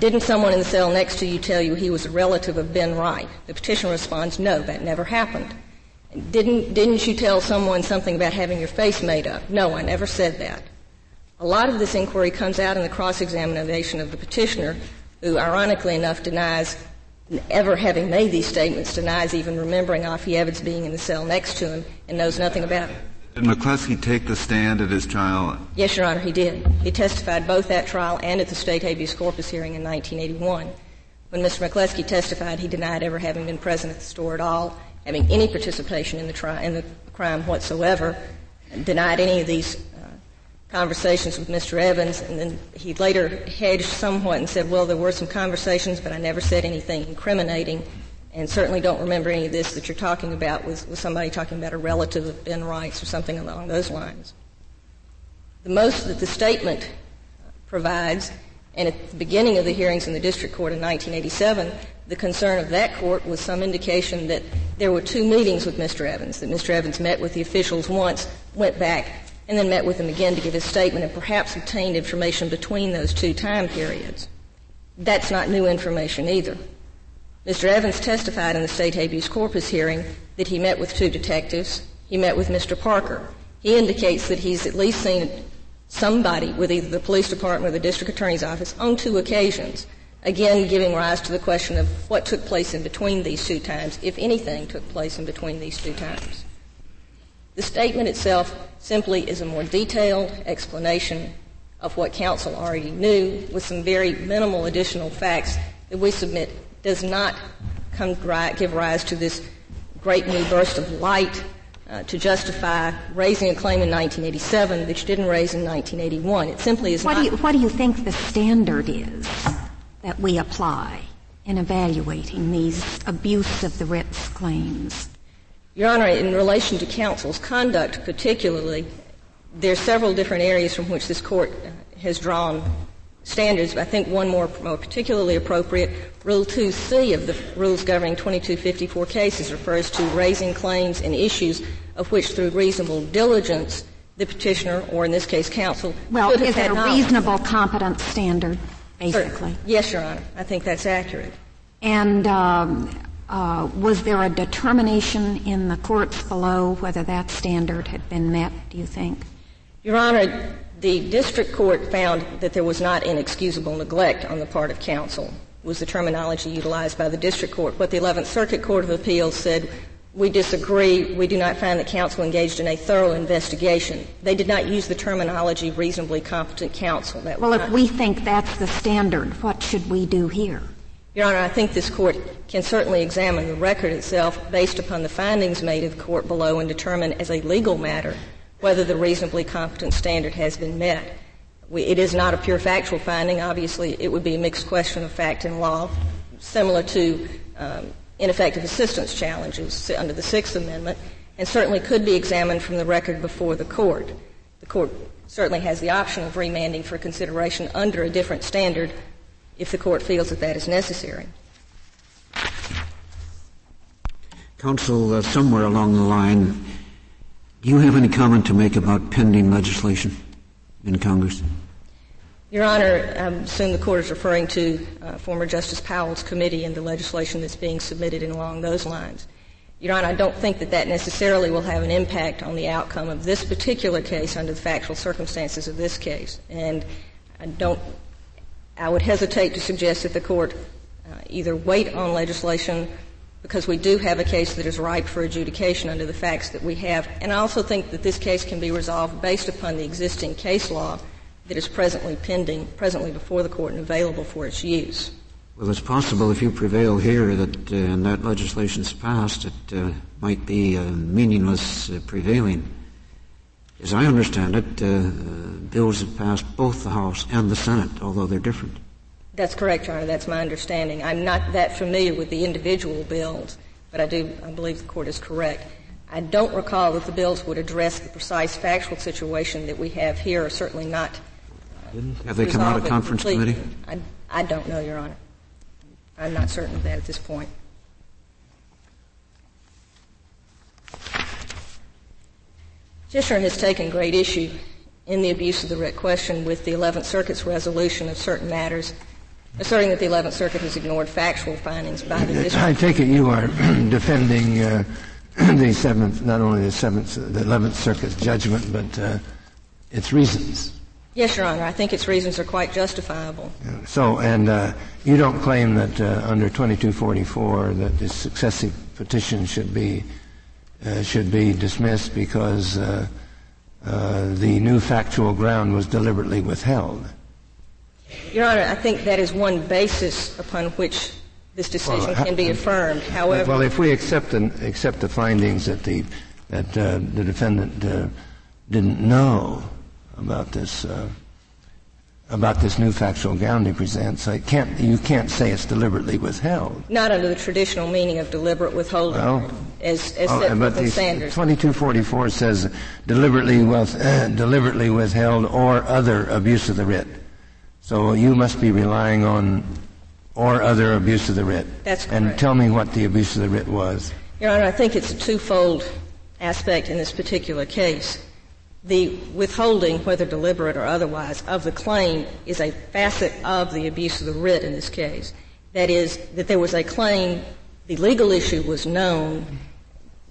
Didn't someone in the cell next to you tell you he was a relative of Ben Wright? The petitioner responds, no, that never happened. Didn't, didn't you tell someone something about having your face made up? No, I never said that. A lot of this inquiry comes out in the cross-examination of the petitioner, who ironically enough denies ever having made these statements, denies even remembering Offie Evans being in the cell next to him and knows nothing about it. Did McCleskey take the stand at his trial? Yes, Your Honor, he did. He testified both at trial and at the state habeas corpus hearing in 1981. When Mr. McCleskey testified, he denied ever having been present at the store at all, having any participation in the, tri- in the crime whatsoever, denied any of these conversations with Mr. Evans, and then he later hedged somewhat and said, well, there were some conversations, but I never said anything incriminating and certainly don't remember any of this that you're talking about with, with somebody talking about a relative of Ben Wright's or something along those lines. The most that the statement provides, and at the beginning of the hearings in the district court in 1987, the concern of that court was some indication that there were two meetings with Mr. Evans, that Mr. Evans met with the officials once, went back, and then met with him again to give his statement and perhaps obtained information between those two time periods. That's not new information either. Mr. Evans testified in the state habeas corpus hearing that he met with two detectives. He met with Mr. Parker. He indicates that he's at least seen somebody with either the police department or the district attorney's office on two occasions, again giving rise to the question of what took place in between these two times, if anything took place in between these two times. The statement itself simply is a more detailed explanation of what counsel already knew with some very minimal additional facts that we submit does not come, give rise to this great new burst of light uh, to justify raising a claim in 1987 that you didn't raise in 1981. It simply is what not. Do you, what do you think the standard is that we apply in evaluating these abuse of the writs claims? Your Honor, in relation to counsel's conduct particularly, there are several different areas from which this court has drawn standards. I think one more, more particularly appropriate, Rule 2C of the rules governing 2254 cases refers to raising claims and issues of which through reasonable diligence the petitioner, or in this case counsel, well, could is it a knowledge. reasonable competence standard basically. Yes, Your Honor. I think that's accurate. And um, uh, was there a determination in the courts below whether that standard had been met, do you think? Your Honor, the district court found that there was not inexcusable neglect on the part of counsel, was the terminology utilized by the district court. What the 11th Circuit Court of Appeals said, we disagree. We do not find that counsel engaged in a thorough investigation. They did not use the terminology reasonably competent counsel. well, if we think that's the standard, what should we do here? Your Honor, I think this court can certainly examine the record itself based upon the findings made of the court below and determine as a legal matter whether the reasonably competent standard has been met. We, it is not a pure factual finding. Obviously, it would be a mixed question of fact and law, similar to um, ineffective assistance challenges under the Sixth Amendment, and certainly could be examined from the record before the court. The court certainly has the option of remanding for consideration under a different standard if the court feels that that is necessary. Counsel, uh, somewhere along the line, do you have any comment to make about pending legislation in Congress? Your Honor, I assume the court is referring to uh, former Justice Powell's committee and the legislation that's being submitted along those lines. Your Honor, I don't think that that necessarily will have an impact on the outcome of this particular case under the factual circumstances of this case. And I don't I would hesitate to suggest that the court uh, either wait on legislation because we do have a case that is ripe for adjudication under the facts that we have. And I also think that this case can be resolved based upon the existing case law that is presently pending, presently before the court and available for its use. Well, it's possible if you prevail here that uh, and that legislation is passed, it uh, might be meaningless uh, prevailing. As I understand it, uh, bills have passed both the House and the Senate, although they're different. That's correct, Your Honor. That's my understanding. I'm not that familiar with the individual bills, but I do I believe the court is correct. I don't recall that the bills would address the precise factual situation that we have here, or certainly not. Uh, have they come out of conference committee? I, I don't know, Your Honor. I'm not certain of that at this point. Petitioner has taken great issue in the abuse of the writ question with the 11th Circuit's resolution of certain matters, asserting that the 11th Circuit has ignored factual findings by the district. I take it you are defending uh, the seventh, not only the seventh, the 11th Circuit's judgment, but uh, its reasons. Yes, Your Honor. I think its reasons are quite justifiable. So, and uh, you don't claim that uh, under 2244 that the successive petition should be should be dismissed because uh, uh, the new factual ground was deliberately withheld. Your Honor, I think that is one basis upon which this decision well, can be affirmed. However, well, if we accept the, accept the findings that the that uh, the defendant uh, didn't know about this about this new factual ground he presents. I can't, you can't say it's deliberately withheld. Not under the traditional meaning of deliberate withholding, well, as, as oh, set but in Sanders. 2244 says deliberately, with, uh, deliberately withheld or other abuse of the writ. So you must be relying on or other abuse of the writ. That's correct. And tell me what the abuse of the writ was. Your Honor, I think it's a twofold aspect in this particular case the withholding, whether deliberate or otherwise, of the claim is a facet of the abuse of the writ in this case. That is, that there was a claim, the legal issue was known,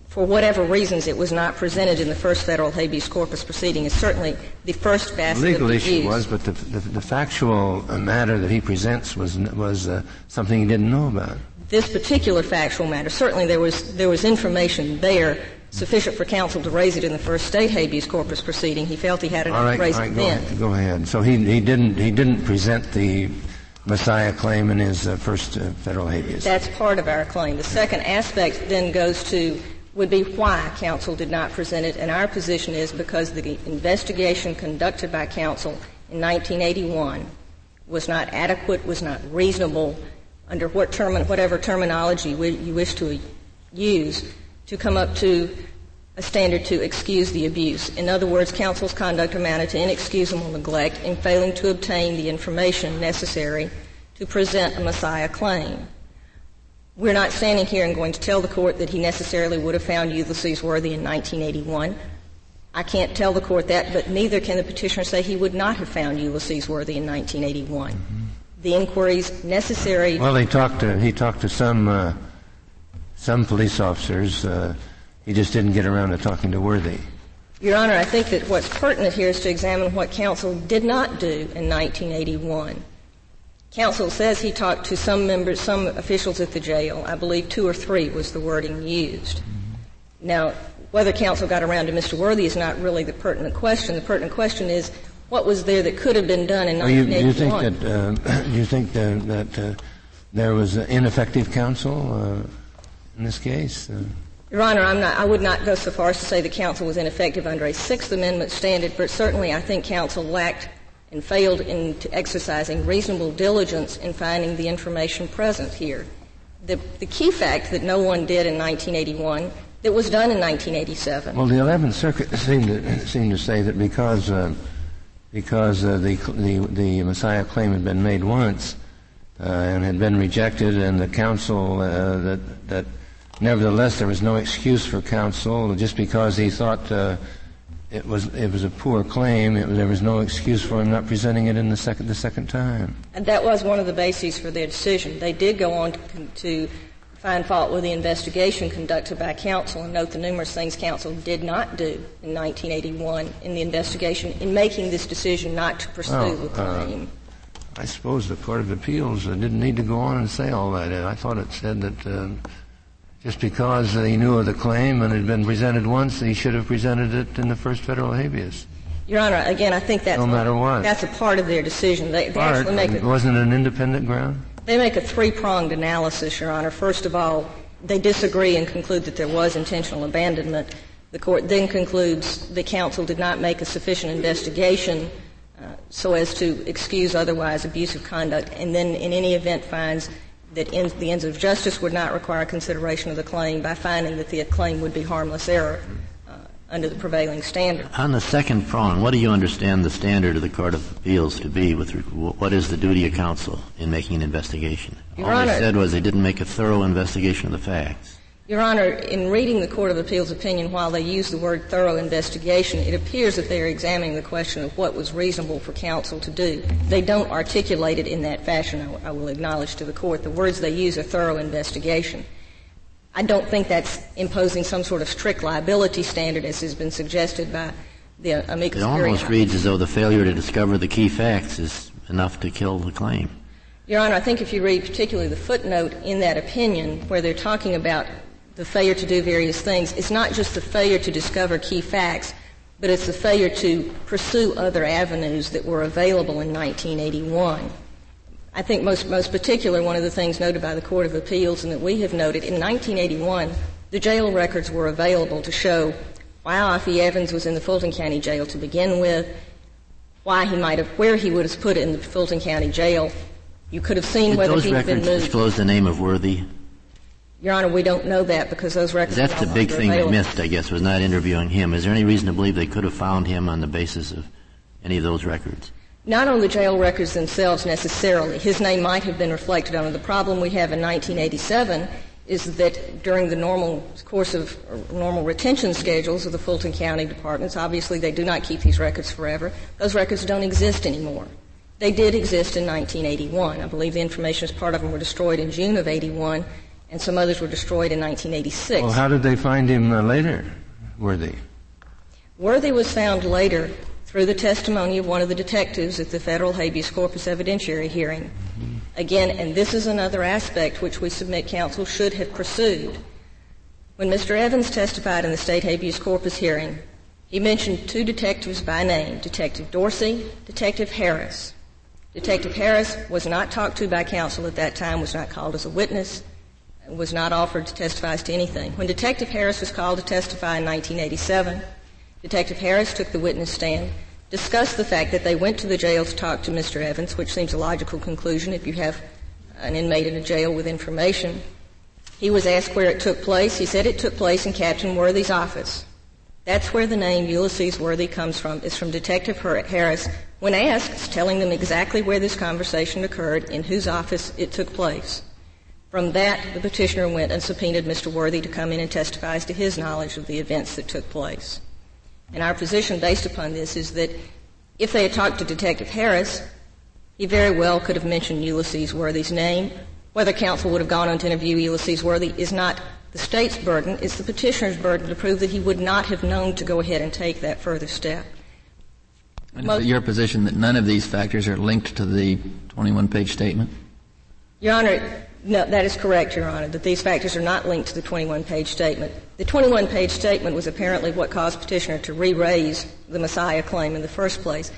for whatever reasons it was not presented in the first federal habeas corpus proceeding is certainly the first facet the legal of the issue was, but the, the, the factual matter that he presents was, was uh, something he didn't know about. This particular factual matter, certainly there was, there was information there sufficient for counsel to raise it in the first state habeas corpus proceeding. He felt he had enough right, to raise all right, it go then. Ahead, go ahead. So he, he didn't he didn't present the Massiah claim in his uh, first uh, federal habeas. That's part of our claim. The second aspect then goes to would be why counsel did not present it, and our position is because the investigation conducted by counsel in 1981 was not adequate, was not reasonable, under what term, whatever terminology you wish to use, to come up to a standard to excuse the abuse. In other words, counsel's conduct amounted to inexcusable neglect in failing to obtain the information necessary to present a Massiah claim. We're not standing here and going to tell the court that he necessarily would have found Ulysses Worthy in 1981. I can't tell the court that, but neither can the petitioner say he would not have found Ulysses Worthy in 1981. Mm-hmm. the inquiries necessary. Well, he talked to he talked to some uh, some police officers. Uh, he just didn't get around to talking to Worthy. Your Honor, I think that what's pertinent here is to examine what counsel did not do in 1981. Counsel says he talked to some members, some officials at the jail. I believe two or three was the wording used. Now, whether counsel got around to Mr. Worthy is not really the pertinent question. The pertinent question is what was there that could have been done in well, you, 1981. you think that uh, you think that, that uh, there was ineffective counsel uh, in this case? Uh, Your Honor, not, i would not go so far as to say the counsel was ineffective under a Sixth Amendment standard, but certainly I think counsel lacked and failed in exercising reasonable diligence in finding the information present here. The, the key fact that no one did in 1981 that was done in 1987. Well, the 11th Circuit seemed to, seemed to say that because uh, because uh, the, the the Massiah claim had been made once uh, and had been rejected, and the counsel uh, that that nevertheless there was no excuse for counsel just because he thought uh, it was it was a poor claim. It, there was no excuse for him not presenting it in the second the second time. And that was one of the bases for their decision. They did go on to, to find fault with the investigation conducted by counsel and note the numerous things counsel did not do in 1981 in the investigation in making this decision not to pursue well, the claim. Uh, I suppose the Court of Appeals uh, didn't need to go on and say all that. I thought it said that uh, just because he knew of the claim and it had been presented once, he should have presented it in the first federal habeas. Your Honor, again, I think that's no matter what. That's a part of their decision. They, they part, actually make it wasn't an independent ground. They make a three-pronged analysis, Your Honor. First of all, they disagree and conclude that there was intentional abandonment. The court then concludes the counsel did not make a sufficient investigation uh, so as to excuse otherwise abusive conduct, and then in any event finds that ends, the ends of justice would not require consideration of the claim by finding that the claim would be harmless error uh, under the prevailing standard. On the second prong, what do you understand the standard of the Court of Appeals to be with what is the duty of counsel in making an investigation? Your All Honor, they said was they didn't make a thorough investigation of the facts. Your Honor, in reading the Court of Appeals opinion, while they use the word thorough investigation, it appears that they are examining the question of what was reasonable for counsel to do. They don't articulate it in that fashion, I will acknowledge to the Court. The words they use are thorough investigation. I don't think that's imposing some sort of strict liability standard as has been suggested by the amicus It almost reads as though the failure to discover the key facts is enough to kill the claim. Your Honor, I think if you read particularly the footnote in that opinion where they're talking about the failure to do various things, it's not just the failure to discover key facts, but it's the failure to pursue other avenues that were available in 1981. I think most, most particular, one of the things noted by the Court of Appeals and that we have noted, in 1981, the jail records were available to show why Offie Evans was in the Fulton County Jail to begin with, why he might have, where he would have put it in the Fulton County Jail. You could have seen Did whether those he'd records been moved. disclose the name of Worthy? Your Honor, we don't know that because those records. That's the big thing available. they missed, I guess, was not interviewing him. Is there any reason to believe they could have found him on the basis of any of those records? not on the jail records themselves necessarily. His name might have been reflected on it. The problem we have in 1987 is that during the normal course of normal retention schedules of the Fulton County departments, obviously they do not keep these records forever. Those records don't exist anymore. They did exist in 1981. I believe the information as part of them were destroyed in June of 81, and some others were destroyed in 1986. Well, how did they find him uh, later? Worthy. Worthy was found later through the testimony of one of the detectives at the federal habeas corpus evidentiary hearing. Again, and this is another aspect which we submit counsel should have pursued. When Mr. Evans testified in the state habeas corpus hearing, he mentioned two detectives by name, Detective Dorsey, Detective Harris. Detective Harris was not talked to by counsel at that time, was not called as a witness, was not offered to testify as to anything. When Detective Harris was called to testify in 1987, Detective Harris took the witness stand, discussed the fact that they went to the jail to talk to Mr. Evans, which seems a logical conclusion if you have an inmate in a jail with information. He was asked where it took place. He said it took place in Captain Worthy's office. That's where the name Ulysses Worthy comes from. It's from Detective Harris. When asked, telling them exactly where this conversation occurred, in whose office it took place. From that, the petitioner went and subpoenaed Mr. Worthy to come in and testify as to his knowledge of the events that took place. And our position based upon this is that if they had talked to Detective Harris, he very well could have mentioned Ulysses Worthy's name. Whether counsel would have gone on to interview Ulysses Worthy is not the state's burden, it's the petitioner's burden to prove that he would not have known to go ahead and take that further step. And is it your position that none of these factors are linked to the 21 page statement? Your Honor, no, that is correct, Your Honor, that these factors are not linked to the 21 page statement. The 21 page statement was apparently what caused petitioner to re-raise the Massiah claim in the first place.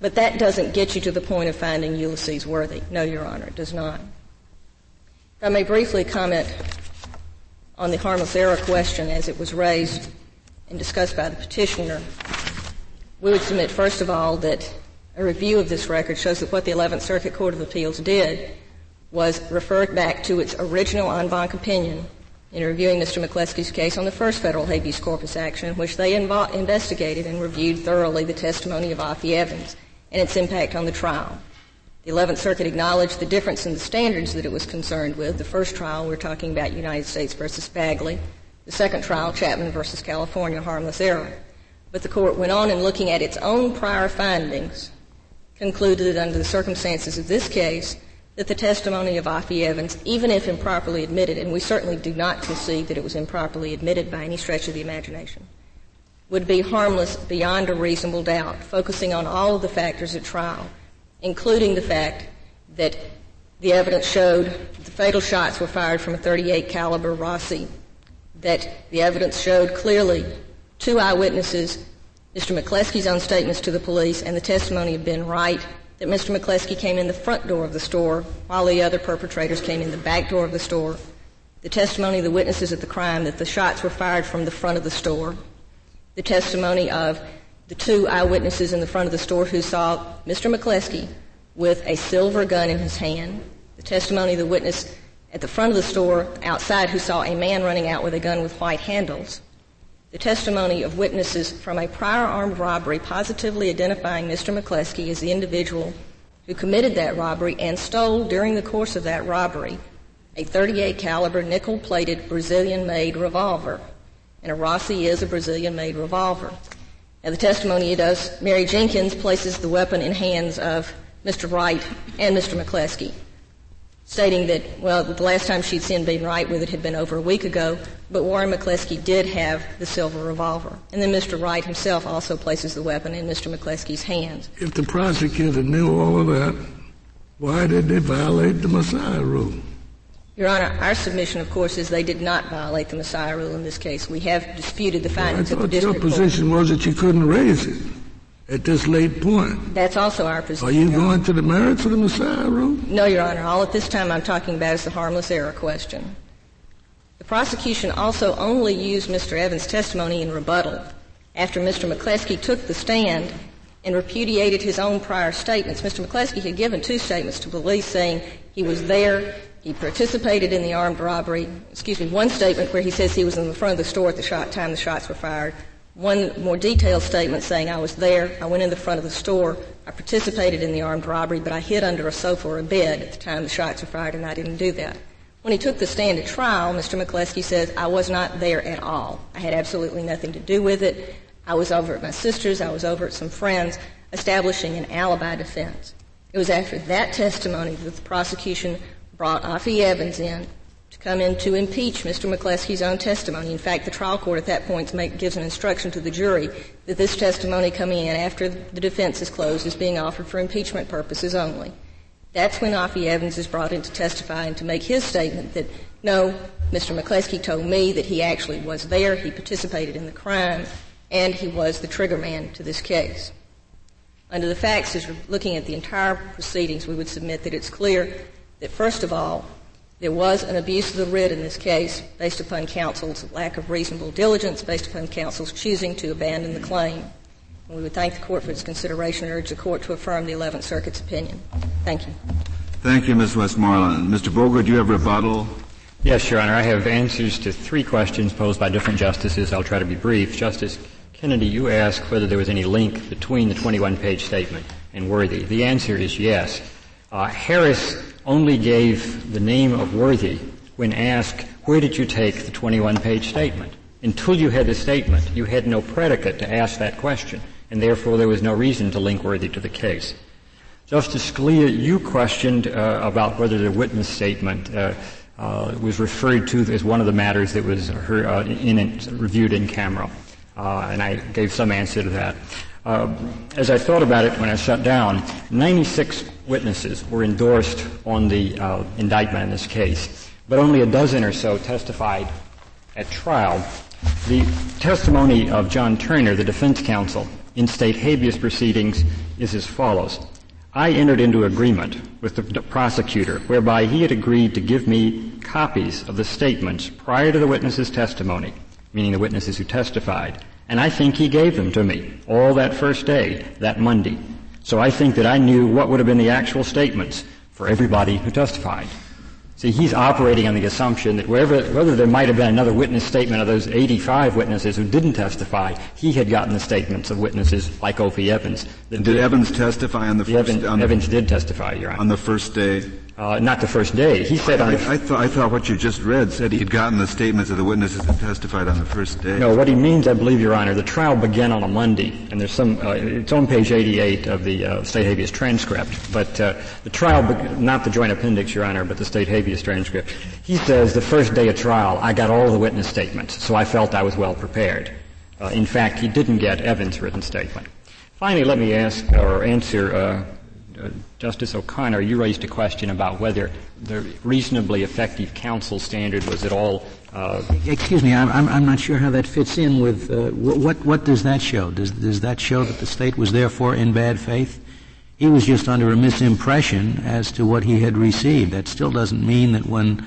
But that doesn't get you to the point of finding Ulysses Worthy. No, Your Honor, it does not. If I may briefly comment on the harmless error question as it was raised and discussed by the petitioner. We would submit, first of all, that a review of this record shows that what the 11th Circuit Court of Appeals did was referred back to its original en banc opinion in reviewing Mr. McCleskey's case on the first federal habeas corpus action, which they invo- investigated and reviewed thoroughly the testimony of Offie Evans and its impact on the trial. The 11th Circuit acknowledged the difference in the standards that it was concerned with. The first trial, we're talking about United States versus Bagley. The second trial, Chapman versus California, harmless error. But the court went on in looking at its own prior findings, concluded that under the circumstances of this case, that the testimony of Offie Evans, even if improperly admitted, and we certainly do not concede that it was improperly admitted by any stretch of the imagination, would be harmless beyond a reasonable doubt, focusing on all of the factors at trial, including the fact that the evidence showed the fatal shots were fired from a 38 caliber Rossi, that the evidence showed clearly two eyewitnesses, Mr. McCleskey's own statements to the police and the testimony of Ben Wright, that Mr. McCleskey came in the front door of the store while the other perpetrators came in the back door of the store, the testimony of the witnesses at the crime that the shots were fired from the front of the store, the testimony of the two eyewitnesses in the front of the store who saw Mr. McCleskey with a silver gun in his hand, the testimony of the witness at the front of the store outside who saw a man running out with a gun with white handles, the testimony of witnesses from a prior armed robbery positively identifying Mr. McCleskey as the individual who committed that robbery and stole during the course of that robbery a 38 caliber nickel plated Brazilian made revolver. And a Rossi is a Brazilian made revolver. Now the testimony does, Mary Jenkins places the weapon in hands of Mr. Wright and Mr. McCleskey, stating that, well, the last time she'd seen Ben Wright with it had been over a week ago, but Warren McCleskey did have the silver revolver. And then Mr. Wright himself also places the weapon in Mr. McCleskey's hands. If the prosecutor knew all of that, why did they violate the Massiah rule? Your Honor, our submission, of course, is they did not violate the Massiah rule in this case. We have disputed the findings well, of the district your position court. was that you couldn't raise it at this late point. That's also our position. Are you going to the merits of the Massiah rule? No, Your Honor. All at this time I'm talking about is the harmless error question. The prosecution also only used Mr. Evans' testimony in rebuttal after Mr. McCleskey took the stand and repudiated his own prior statements. Mr. McCleskey had given two statements to police saying he was there, he participated in the armed robbery. Excuse me, one statement where he says he was in the front of the store at the shot, time the shots were fired. One more detailed statement saying I was there, I went in the front of the store, I participated in the armed robbery, but I hid under a sofa or a bed at the time the shots were fired and I didn't do that. When he took the stand at trial, Mr. McCleskey says, I was not there at all. I had absolutely nothing to do with it. I was over at my sister's, I was over at some friends, establishing an alibi defense. It was after that testimony that the prosecution brought Offie Evans in come in to impeach Mr. McCleskey's own testimony. In fact, the trial court at that point make, gives an instruction to the jury that this testimony coming in after the defense is closed is being offered for impeachment purposes only. That's when Offie Evans is brought in to testify and to make his statement that, no, Mr. McCleskey told me that he actually was there, he participated in the crime, and he was the trigger man to this case. Under the facts, as we're looking at the entire proceedings, we would submit that it's clear that first of all, there was an abuse of the writ in this case based upon counsel's lack of reasonable diligence, based upon counsel's choosing to abandon the claim. And we would thank the court for its consideration and urge the court to affirm the 11th Circuit's opinion. Thank you. Thank you, Ms. Westmoreland. Mr. Boger, do you have a rebuttal? Yes, Your Honor. I have answers to three questions posed by different justices. I'll try to be brief. Justice Kennedy, you asked whether there was any link between the 21-page statement and Worthy. The answer is yes. Uh, Harris only gave the name of Worthy when asked, where did you take the 21-page statement? Until you had the statement, you had no predicate to ask that question, and therefore there was no reason to link Worthy to the case. Justice Scalia, you questioned uh, about whether the witness statement uh, uh, was referred to as one of the matters that was her, uh, in, in, reviewed in camera, uh, and I gave some answer to that. Uh, as I thought about it when I shut down, 96 witnesses were endorsed on the indictment in this case, but only a dozen or so testified at trial. The testimony of John Turner, the defense counsel, in state habeas proceedings is as follows. I entered into agreement with the prosecutor whereby he had agreed to give me copies of the statements prior to the witness's testimony, meaning the witnesses who testified, and I think he gave them to me all that first day, that Monday. So I think that I knew what would have been the actual statements for everybody who testified. See, he's operating on the assumption that wherever, whether there might have been another witness statement of those 85 witnesses who didn't testify, he had gotten the statements of witnesses like Offie Evans. Did, did Evans testify on the first? Evans, on Evans did testify, Your Honor. On the first day. Uh, not the first day. He said I, I, thought, I thought what you just read said he had gotten the statements of the witnesses that testified on the first day. No, what he means, I believe, Your Honor, the trial began on a Monday, and there's some. Uh, it's on page 88 of the uh, state habeas transcript. But uh, the trial, be- not the joint appendix, Your Honor, but the state habeas transcript. He says the first day of trial, I got all the witness statements, so I felt I was well prepared. Uh, in fact, he didn't get Evans' written statement. Finally, let me ask or answer uh, Justice O'Connor, you raised a question about whether the reasonably effective counsel standard was at all. Uh, Excuse me, I'm, I'm, not sure how that fits in with uh, what, what does that show? Does, does that show that the state was therefore in bad faith? He was just under a misimpression as to what he had received. That still doesn't mean that when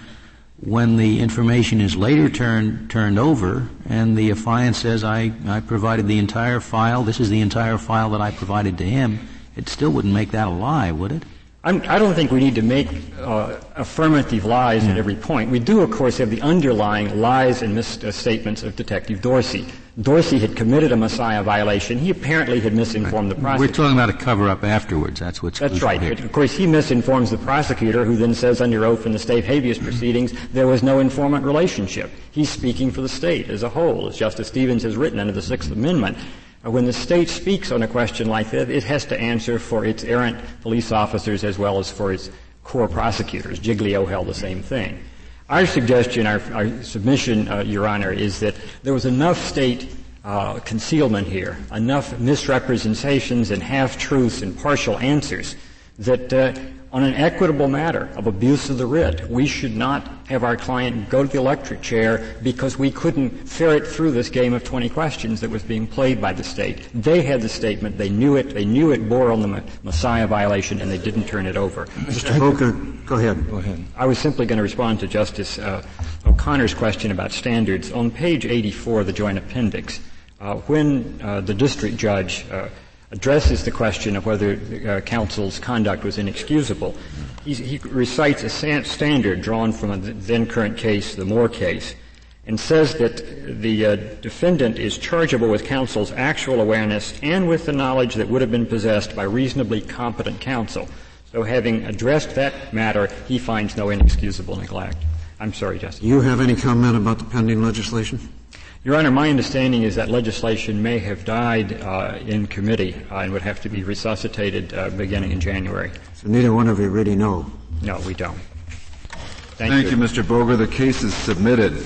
when the information is later turned turned over and the affiant says, I, I provided the entire file, this is the entire file that I provided to him, it still wouldn't make that a lie, would it? I'm, I do not think we need to make uh, affirmative lies at every point. We do, of course, have the underlying lies and misstatements of Detective Dorsey. Dorsey had committed a Massiah violation. He apparently had misinformed right. the prosecutor. We're talking about a cover-up afterwards. That's what's That's right. Here. Of course, he misinforms the prosecutor, who then says under oath in the state habeas proceedings there was no informant relationship. He's speaking for the state as a whole, as Justice Stevens has written under the Sixth Amendment. When the state speaks on a question like that, it has to answer for its errant police officers as well as for its core prosecutors. Giglio held the same thing. Our suggestion, our, our submission, uh, Your Honor, is that there was enough state uh, concealment here, enough misrepresentations and half-truths and partial answers that uh, on an equitable matter of abuse of the writ. We should not have our client go to the electric chair because we couldn't ferret through this game of 20 questions that was being played by the state. They had the statement. They knew it. They knew it bore on the Massiah violation, and they didn't turn it over. Mr. Boger, go ahead. Go ahead. I was simply going to respond to Justice uh, O'Connor's question about standards. On page 84 of the Joint Appendix, uh, when uh, the district judge uh, addresses the question of whether uh, counsel's conduct was inexcusable. He, he recites a standard drawn from a then current case, the Moore case, and says that the uh, defendant is chargeable with counsel's actual awareness and with the knowledge that would have been possessed by reasonably competent counsel. So having addressed that matter, he finds no inexcusable neglect. I'm sorry, Justice. You have any comment about the pending legislation? Your Honor, my understanding is that legislation may have died uh, in committee uh, and would have to be resuscitated uh, beginning in January. So neither one of you really know. No, we don't. Thank, Thank you. you, Mr. Boger. The case is submitted.